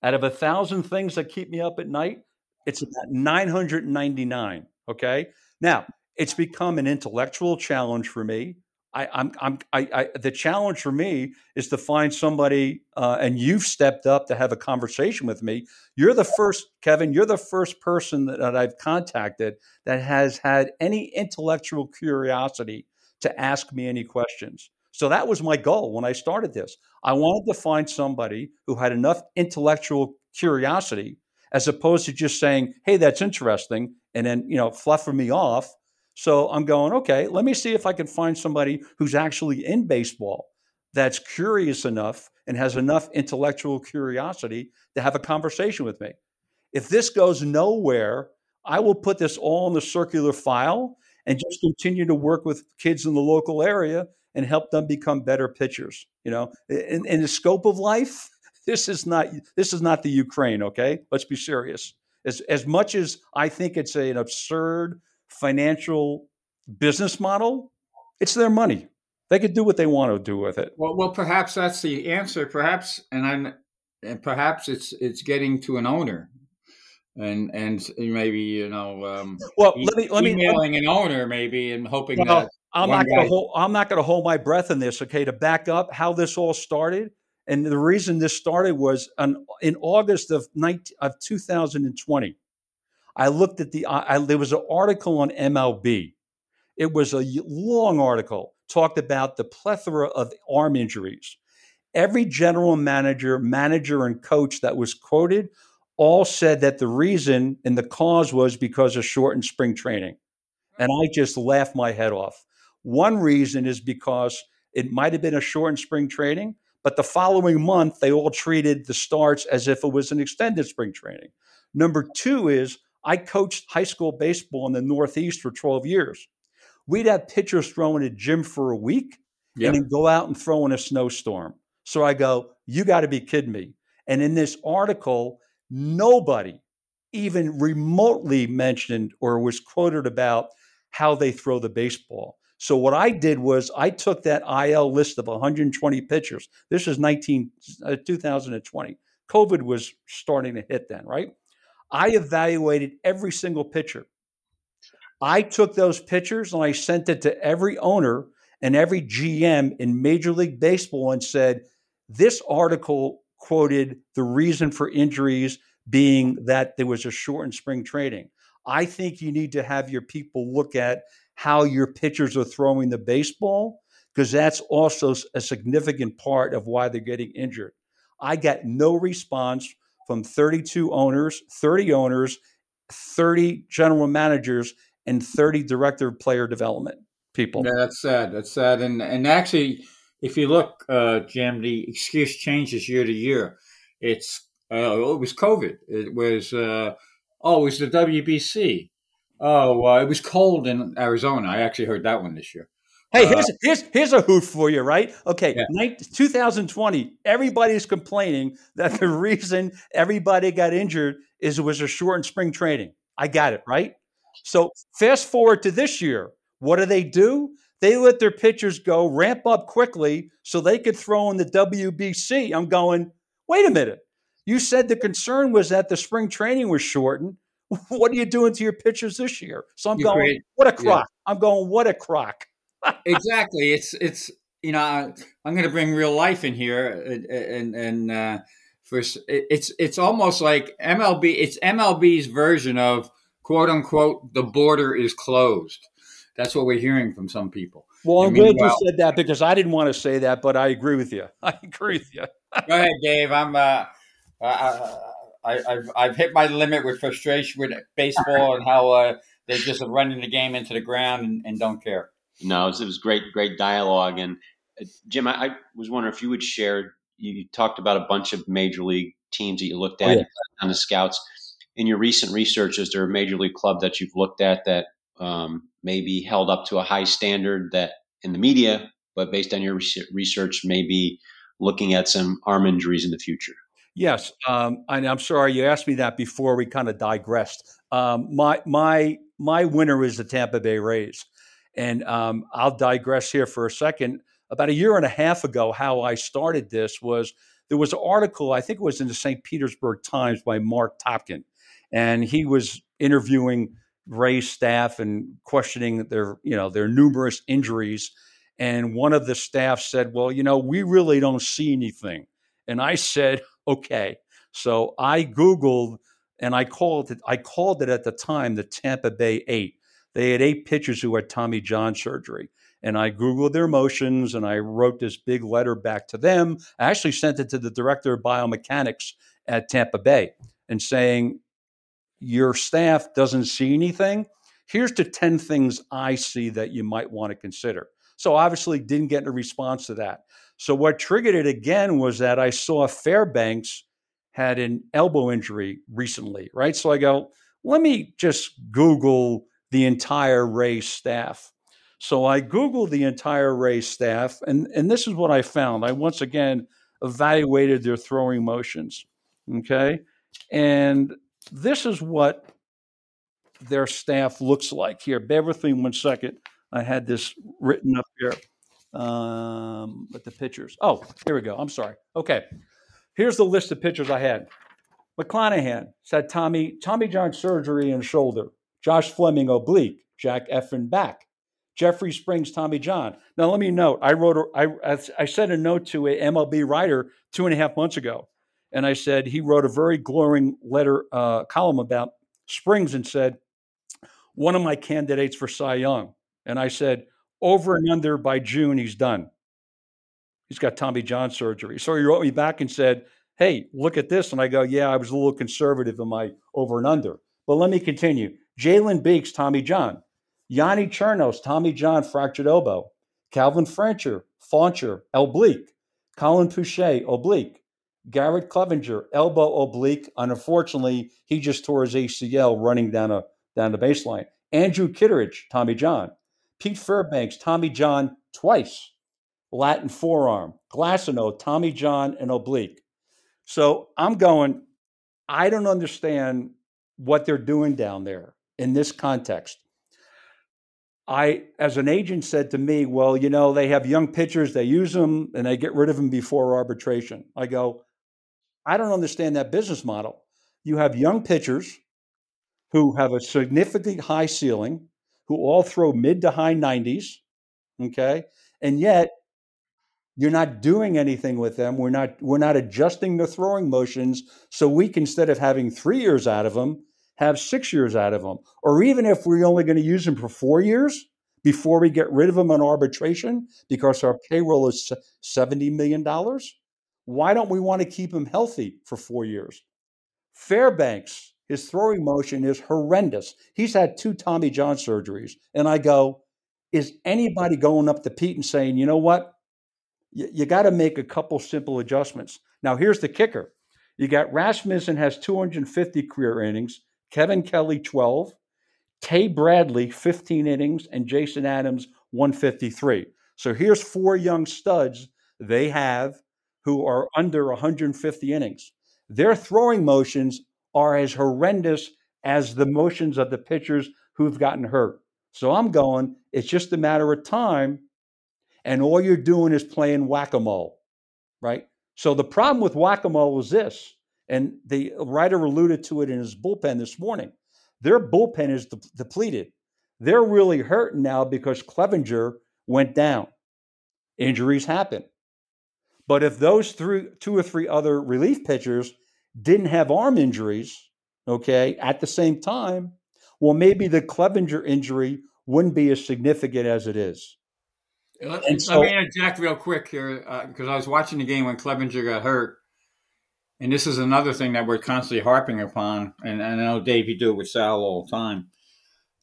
Out of a thousand things that keep me up at night, it's about 999. Okay. Now, it's become an intellectual challenge for me. I, I'm, I'm, I, I, the challenge for me is to find somebody, uh, and you've stepped up to have a conversation with me. You're the first, Kevin. You're the first person that, that I've contacted that has had any intellectual curiosity to ask me any questions. So that was my goal when I started this. I wanted to find somebody who had enough intellectual curiosity as opposed to just saying, "Hey, that's interesting," and then you know fluffing me off. So I'm going, okay, let me see if I can find somebody who's actually in baseball that's curious enough and has enough intellectual curiosity to have a conversation with me. If this goes nowhere, I will put this all in the circular file and just continue to work with kids in the local area and help them become better pitchers. You know, in, in the scope of life, this is not this is not the Ukraine. Okay, let's be serious. As as much as I think it's a, an absurd financial business model, it's their money. They could do what they want to do with it. Well, well, perhaps that's the answer. Perhaps, and I'm, and perhaps it's it's getting to an owner and and maybe you know um, well let me let me emailing an owner maybe and hoping well, that I'm not going to hold. I'm not going to hold my breath in this. Okay, to back up how this all started, and the reason this started was on, in August of 19, of 2020. I looked at the. I, there was an article on MLB. It was a long article talked about the plethora of arm injuries. Every general manager, manager, and coach that was quoted all said that the reason and the cause was because of shortened spring training. And mm-hmm. I just laughed my head off. One reason is because it might have been a shortened spring training, but the following month they all treated the starts as if it was an extended spring training. Number two is I coached high school baseball in the Northeast for 12 years. We'd have pitchers throwing a gym for a week yep. and then go out and throw in a snowstorm. So I go, you got to be kidding me. And in this article, nobody even remotely mentioned or was quoted about how they throw the baseball. So what I did was I took that IL list of 120 pitchers. This is 19, uh, 2020. COVID was starting to hit then, right? I evaluated every single pitcher. I took those pitchers and I sent it to every owner and every GM in Major League Baseball and said, This article quoted the reason for injuries being that there was a shortened spring training. I think you need to have your people look at how your pitchers are throwing the baseball because that's also a significant part of why they're getting injured. I got no response from 32 owners, 30 owners, 30 general managers, and 30 director of player development people. Yeah, that's sad. That's sad. And and actually, if you look, uh, Jim, the excuse changes year to year. It's uh, it was COVID. It was uh, oh, it was the WBC. Oh, uh, it was cold in Arizona. I actually heard that one this year. Hey, uh, here's here's here's a hoot for you, right? Okay, yeah. 2020. Everybody's complaining that the reason everybody got injured is it was a shortened spring training. I got it right. So fast forward to this year. What do they do? They let their pitchers go, ramp up quickly so they could throw in the WBC. I'm going. Wait a minute. You said the concern was that the spring training was shortened. What are you doing to your pitchers this year? So I'm you going, create, what a crock. Yeah. I'm going, what a crock. exactly. It's it's you know I'm going to bring real life in here and and, and uh, for it's it's almost like MLB. It's MLB's version of quote unquote the border is closed. That's what we're hearing from some people. Well, I'm glad you said that because I didn't want to say that, but I agree with you. I agree with you. Go ahead, Dave. I'm. Uh, I, have I've hit my limit with frustration with baseball and how uh, they're just running the game into the ground and, and don't care. No, it was, it was, great, great dialogue. And uh, Jim, I, I, was wondering if you would share. You talked about a bunch of major league teams that you looked at oh, yeah. on the scouts. In your recent research, is there a major league club that you've looked at that um, maybe held up to a high standard that in the media, but based on your research, maybe looking at some arm injuries in the future? Yes, um, and I'm sorry you asked me that before we kind of digressed. Um, my my my winner is the Tampa Bay Rays. And um, I'll digress here for a second. About a year and a half ago, how I started this was there was an article, I think it was in the St. Petersburg Times by Marc Topkin, and he was interviewing Ray's staff and questioning their, you know, their numerous injuries. And one of the staff said, "Well, you know, we really don't see anything." And I said, "Okay." So I Googled and I called it. I called it at the time the Tampa Bay Eight they had eight pitchers who had Tommy John surgery. And I Googled their motions and I wrote this big letter back to them. I actually sent it to the director of biomechanics at Tampa Bay and saying, Your staff doesn't see anything. Here's the 10 things I see that you might want to consider. So obviously didn't get a response to that. So what triggered it again was that I saw Fairbanks had an elbow injury recently, right? So I go, let me just Google the entire Ray staff. So I Googled the entire Ray staff, and, and this is what I found. I once again evaluated their throwing motions. Okay. And this is what their staff looks like. Here, bear with me one second. I had this written up here um, with the pictures. Oh, here we go. I'm sorry. Okay. Here's the list of pictures I had. McClanahan said Tommy Tommy John surgery and shoulder. Josh Fleming oblique, Jack Eflin back, Jeffrey Springs, Tommy John. Now let me note, I wrote, a, I, I sent a note to a MLB writer two and a half months ago, and I said he wrote a very glowing letter uh, column about Springs and said one of my candidates for Cy Young, and I said over and under by June he's done. He's got Tommy John surgery. So he wrote me back and said, "Hey, look at this," and I go, "Yeah, I was a little conservative in my over and under." But let me continue. Jalen Beeks, Tommy John. Yonny Chirinos, Tommy John, fractured elbow. Calvin Francher, Fauncher, oblique. Colin Poche, oblique. Garrett Cleavinger, elbow oblique. Unfortunately, he just tore his ACL running down a down the baseline. Andrew Kittredge, Tommy John. Pete Fairbanks, Tommy John twice. Latin forearm. Glasnow, Tommy John, and oblique. So I'm going, I don't understand what they're doing down there in this context. I, as an agent, said to me, Well, you know, they have young pitchers, they use them and they get rid of them before arbitration. I go, I don't understand that business model. You have young pitchers who have a significantly high ceiling, who all throw mid to high 90s, okay? And yet You're not doing anything with them. We're not we're not adjusting the throwing motions so we can instead of having 3 years out of them, have 6 years out of them. Or even if we're only going to use them for 4 years before we get rid of them on arbitration because our payroll is 70 million dollars, why don't we want to keep them healthy for 4 years? Fairbanks, his throwing motion is horrendous. He's had two Tommy John surgeries and I go, is anybody going up to Pete and saying, "You know what? you, you got to make a couple simple adjustments. Now, here's the kicker you got Rasmussen has 250 career innings, Kevin Kelly 12, Taj Bradley 15 innings, and Jason Adams 153. So here's four young studs they have who are under 150 innings. Their throwing motions are as horrendous as the motions of the pitchers who've gotten hurt. So I'm going, it's just a matter of time and all you're doing is playing whack a mole, right? So the problem with whack a mole is this, and the writer alluded to it in his bullpen this morning. Their bullpen is de- depleted. They're really hurting now because Clevinger went down. Injuries happen. But if those three, two or three other relief pitchers didn't have arm injuries, okay, at the same time, well, maybe the Clevinger injury wouldn't be as significant as it is. Let, let so, me interject real quick here because uh, I was watching the game when Clevinger got hurt, and this is another thing that we're constantly harping upon. And, and I know Dave, you do it with Sal all the time.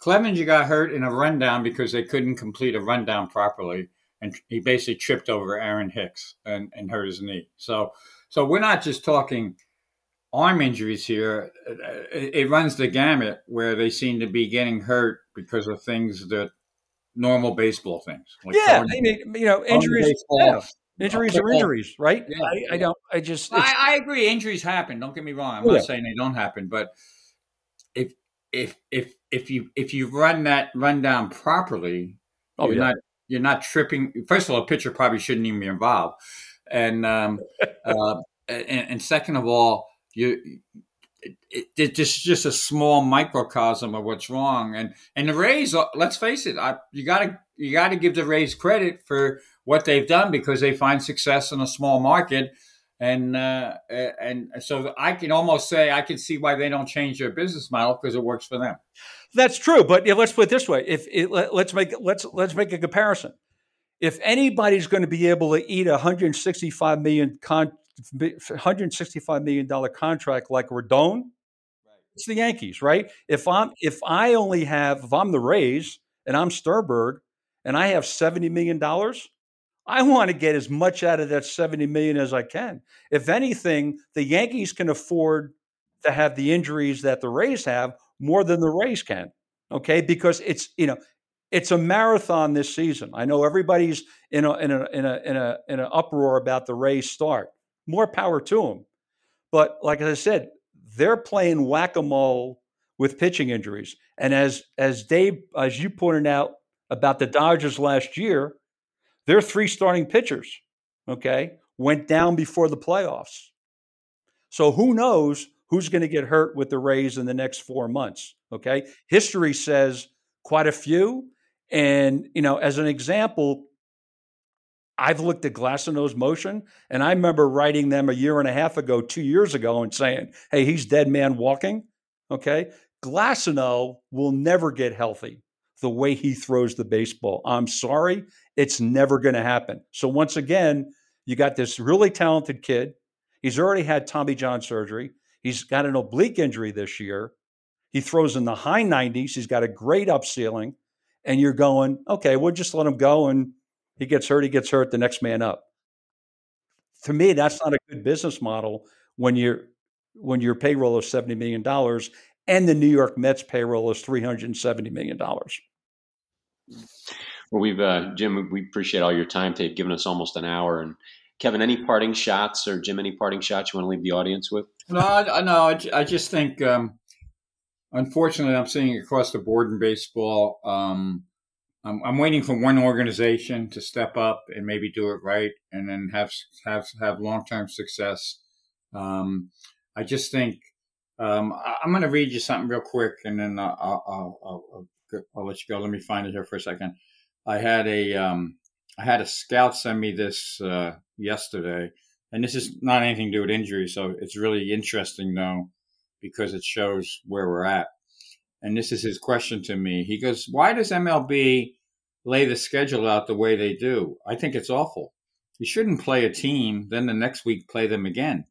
Clevinger got hurt in a rundown because they couldn't complete a rundown properly, and he basically tripped over Aaron Hicks and, and hurt his knee. So, so we're not just talking arm injuries here. It, it runs the gamut where they seem to be getting hurt because of things that normal baseball things. Like yeah, I mean, you know, injuries. Yeah. Injuries are injuries, right? Yeah, I, I, don't. I just. I, I, agree. Injuries happen. Don't get me wrong. I'm yeah. not saying they don't happen, but if if if if you if you run that run down properly, oh, you're yeah. not you're not tripping. First of all, a pitcher probably shouldn't even be involved, and um, uh, and, and second of all, you it, it's just a small microcosm of what's wrong. And and the Rays, uh, let's face it, I, you got to you got to give the Rays credit for what they've done because they find success in a small market. And uh, and so I can almost say I can see why they don't change their business model because it works for them. That's true, but let's put it this way: if it, let, let's make let's let's make a comparison. If anybody's going to be able to eat a 165 million con, 165 million dollar contract like Rodon, right. it's the Yankees, right? If I'm if I only have if I'm the Rays and I'm Sternberg and I have 70 million dollars, I want to get as much out of that 70 million as I can. If anything, the Yankees can afford to have the injuries that the Rays have more than the Rays can. Okay, because it's you know it's a marathon this season. I know everybody's in a in a in a in a in an uproar about the Rays start more power to them. But like I said, they're playing whack a mole with pitching injuries. And as as Dave, as you pointed out about the Dodgers last year, their three starting pitchers, okay, went down before the playoffs. So who knows who's going to get hurt with the Rays in the next four months? Okay, history says quite a few. And you know, as an example, I've looked at Glasnow's motion, and I remember writing them a year and a half ago, two years ago, and saying, "Hey, he's dead man walking." Okay, Glasnow will never get healthy the way he throws the baseball. I'm sorry, it's never going to happen. So once again, you got this really talented kid. He's already had Tommy John surgery. He's got an oblique injury this year. He throws in the high 90s. He's got a great up ceiling. And you're going, okay, we'll just let him go and he gets hurt, he gets hurt, the next man up. To me, that's not a good business model when you're when your payroll is $70 million and the New York Mets payroll is $370 million. Well, we've, uh, Jim, we appreciate all your time today, given us almost an hour. And Kevin, any parting shots or Jim, any parting shots you want to leave the audience with? No, I, no, I, I just think, um, unfortunately, I'm seeing across the board in baseball, um, I'm, I'm waiting for one organization to step up and maybe do it right, and then have have have long term success. Um, I just think um, I, am going to read you something real quick, and then I'll, I'll, I'll, I'll, let you go. Let me find it here for a second. I had a um, I had a scout send me this uh, yesterday, and this is not anything to do with injury, so it's really interesting though because it shows where we're at. And this is his question to me. He goes, "Why does MLB lay the schedule out the way they do? I think it's awful. You shouldn't play a team, then the next week play them again.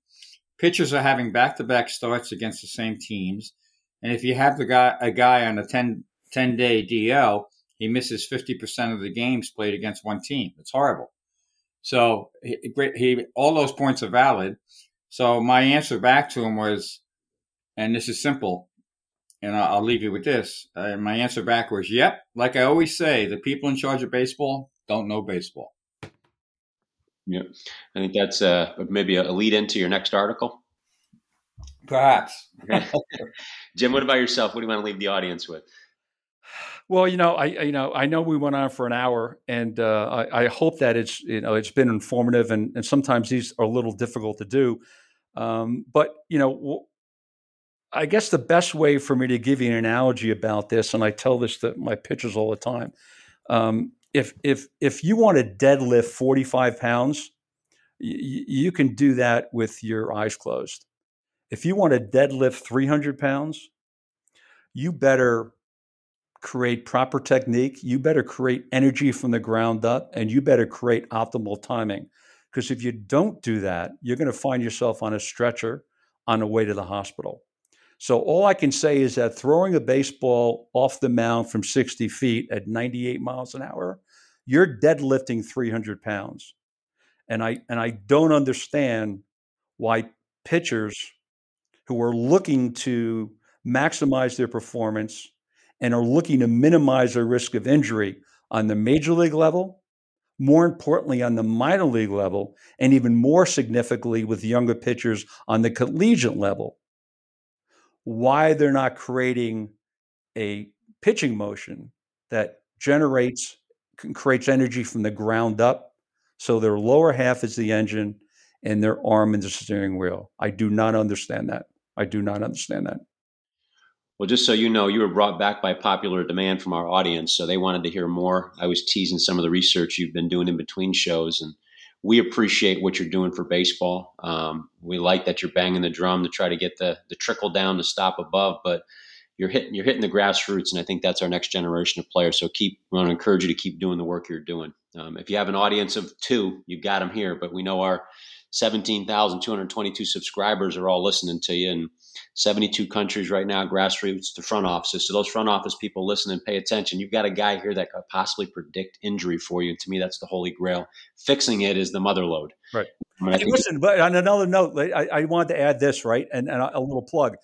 Pitchers are having back-to-back starts against the same teams, and if you have the guy a guy on a 10, 10 day DL, he misses 50% of the games played against one team. It's horrible. So he, he, all those points are valid. So my answer back to him was, and this is simple, and I'll, I'll leave you with this. Uh, my answer back was, yep. Like I always say, the people in charge of baseball don't know baseball. Yeah, I think that's uh, maybe a lead into your next article. Perhaps. Jim, what about yourself? What do you want to leave the audience with? Well, you know, I you know I know we went on for an hour, and uh, I, I, hope that it's you know it's been informative, and, and sometimes these are a little difficult to do. Um, but you know, I guess the best way for me to give you an analogy about this, and I tell this to my pitchers all the time, um, if if if you want to deadlift forty five pounds, y- you can do that with your eyes closed. If you want to deadlift three hundred pounds, you better create proper technique. You better create energy from the ground up and you better create optimal timing. Because if you don't do that, you're going to find yourself on a stretcher on the way to the hospital. So all I can say is that throwing a baseball off the mound from 60 feet at 98 miles an hour, you're deadlifting 300 pounds. And I and I don't understand why pitchers who are looking to maximize their performance and are looking to minimize their risk of injury on the major league level, more importantly, on the minor league level, and even more significantly with younger pitchers on the collegiate level. Why they're not creating a pitching motion that generates creates energy from the ground up so their lower half is the engine and their arm is the steering wheel. I do not understand that. I do not understand that. Well, just so you know, you were brought back by popular demand from our audience, so they wanted to hear more. I was teasing some of the research you've been doing in between shows, and we appreciate what you're doing for baseball. Um, we like that you're banging the drum to try to get the the trickle down to stop above, but you're hitting you're hitting the grassroots, and I think that's our next generation of players. So keep, we want to encourage you to keep doing the work you're doing. Um, if you have an audience of two, you've got them here, but we know our 17,222 subscribers are all listening to you, and 72 countries right now, grassroots to front offices. So those front office people listen and pay attention. You've got a guy here that could possibly predict injury for you. And to me, that's the holy grail. Fixing it is the mother load. Right. hey, listen, but on another note, I, I wanted to add this, right? And, and a little plug.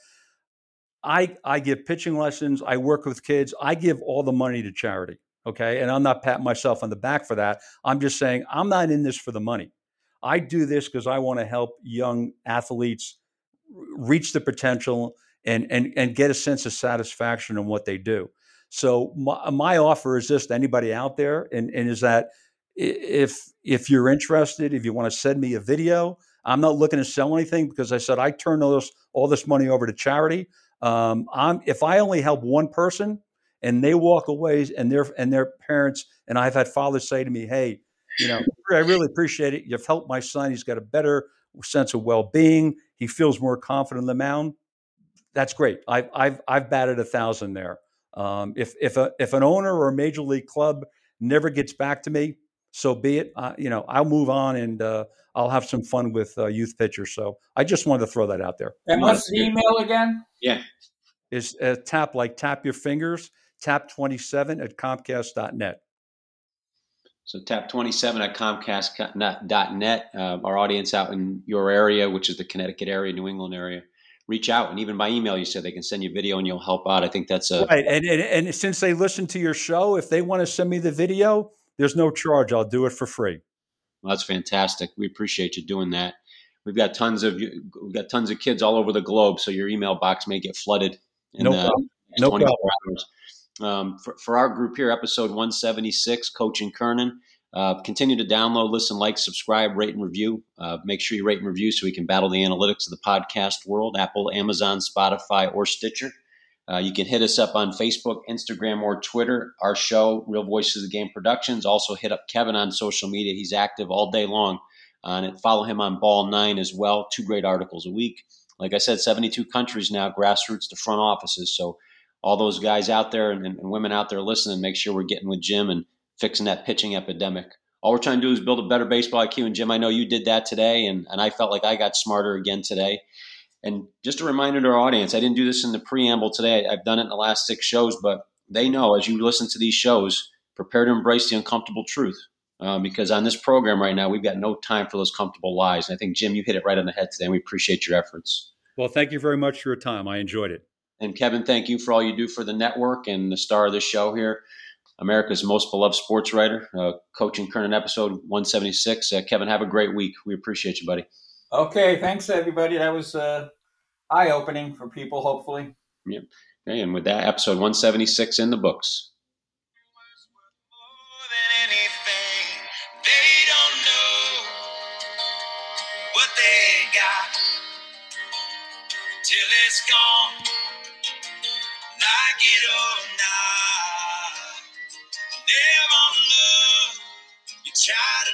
I, I give pitching lessons. I work with kids. I give all the money to charity. Okay. And I'm not patting myself on the back for that. I'm just saying I'm not in this for the money. I do this because I want to help young athletes reach the potential and and and get a sense of satisfaction in what they do. So my, my offer is this to anybody out there, and, and is that if if you're interested, if you want to send me a video, I'm not looking to sell anything because I said I turn all this all this money over to charity. Um, I'm if I only help one person and they walk away and their and their parents and I've had fathers say to me, "Hey, you know, I really appreciate it. You've helped my son. He's got a better sense of well being. He feels more confident on the mound. That's great. I've I've I've batted a thousand there. Um, if if a if an owner or a major league club never gets back to me, so be it. Uh, you know, I'll move on and uh, I'll have some fun with uh, youth pitchers. So I just wanted to throw that out there. And what's the email again? Yeah, is uh, tap like tap your fingers tap twenty seven at comcast.net. So tap27 at comcast.net. Uh, our audience out in your area, which is the Connecticut area, New England area, reach out. And even by email, you said they can send you video and you'll help out. I think that's a. Right. And, and, and since they listen to your show, if they want to send me the video, there's no charge. I'll do it for free. Well, that's fantastic. We appreciate you doing that. We've got tons of we've got tons of kids all over the globe, so your email box may get flooded. In no problem. No problem. Hours. Um, for, for, our group here, episode 176, Coach & Kernan. Uh, continue to download, listen, like, subscribe, rate, and review. Uh, make sure you rate and review so we can battle the analytics of the podcast world Apple, Amazon, Spotify, or Stitcher. Uh, you can hit us up on Facebook, Instagram, or Twitter. Our show, Real Voices of the Game Productions. Also hit up Kevin on social media. He's active all day long on it. Follow him on Ball Nine as well. Two great articles a week. Like I said, 72 countries now, grassroots to front offices. So all those guys out there and, and women out there listening, make sure we're getting with Jim and fixing that pitching epidemic. All we're trying to do is build a better baseball IQ. And Jim, I know you did that today, and, and I felt like I got smarter again today. And just a reminder to our audience, I didn't do this in the preamble today. I've done it in the last six shows, but they know as you listen to these shows, prepare to embrace the uncomfortable truth. Uh, because on this program right now, we've got no time for those comfortable lies. And I think, Jim, you hit it right on the head today, and we appreciate your efforts. Well, thank you very much for your time. I enjoyed it. And Kevin, thank you for all you do for the network and the star of the show here, America's most beloved sports writer, uh, Coach & Kernan episode 176. Uh, Kevin, have a great week. We appreciate you, buddy. Okay, thanks everybody. That was uh, eye opening for people, hopefully. Yep. Okay, and with that, episode 176 in the books. till it's gone. Like it or not, never love. You try to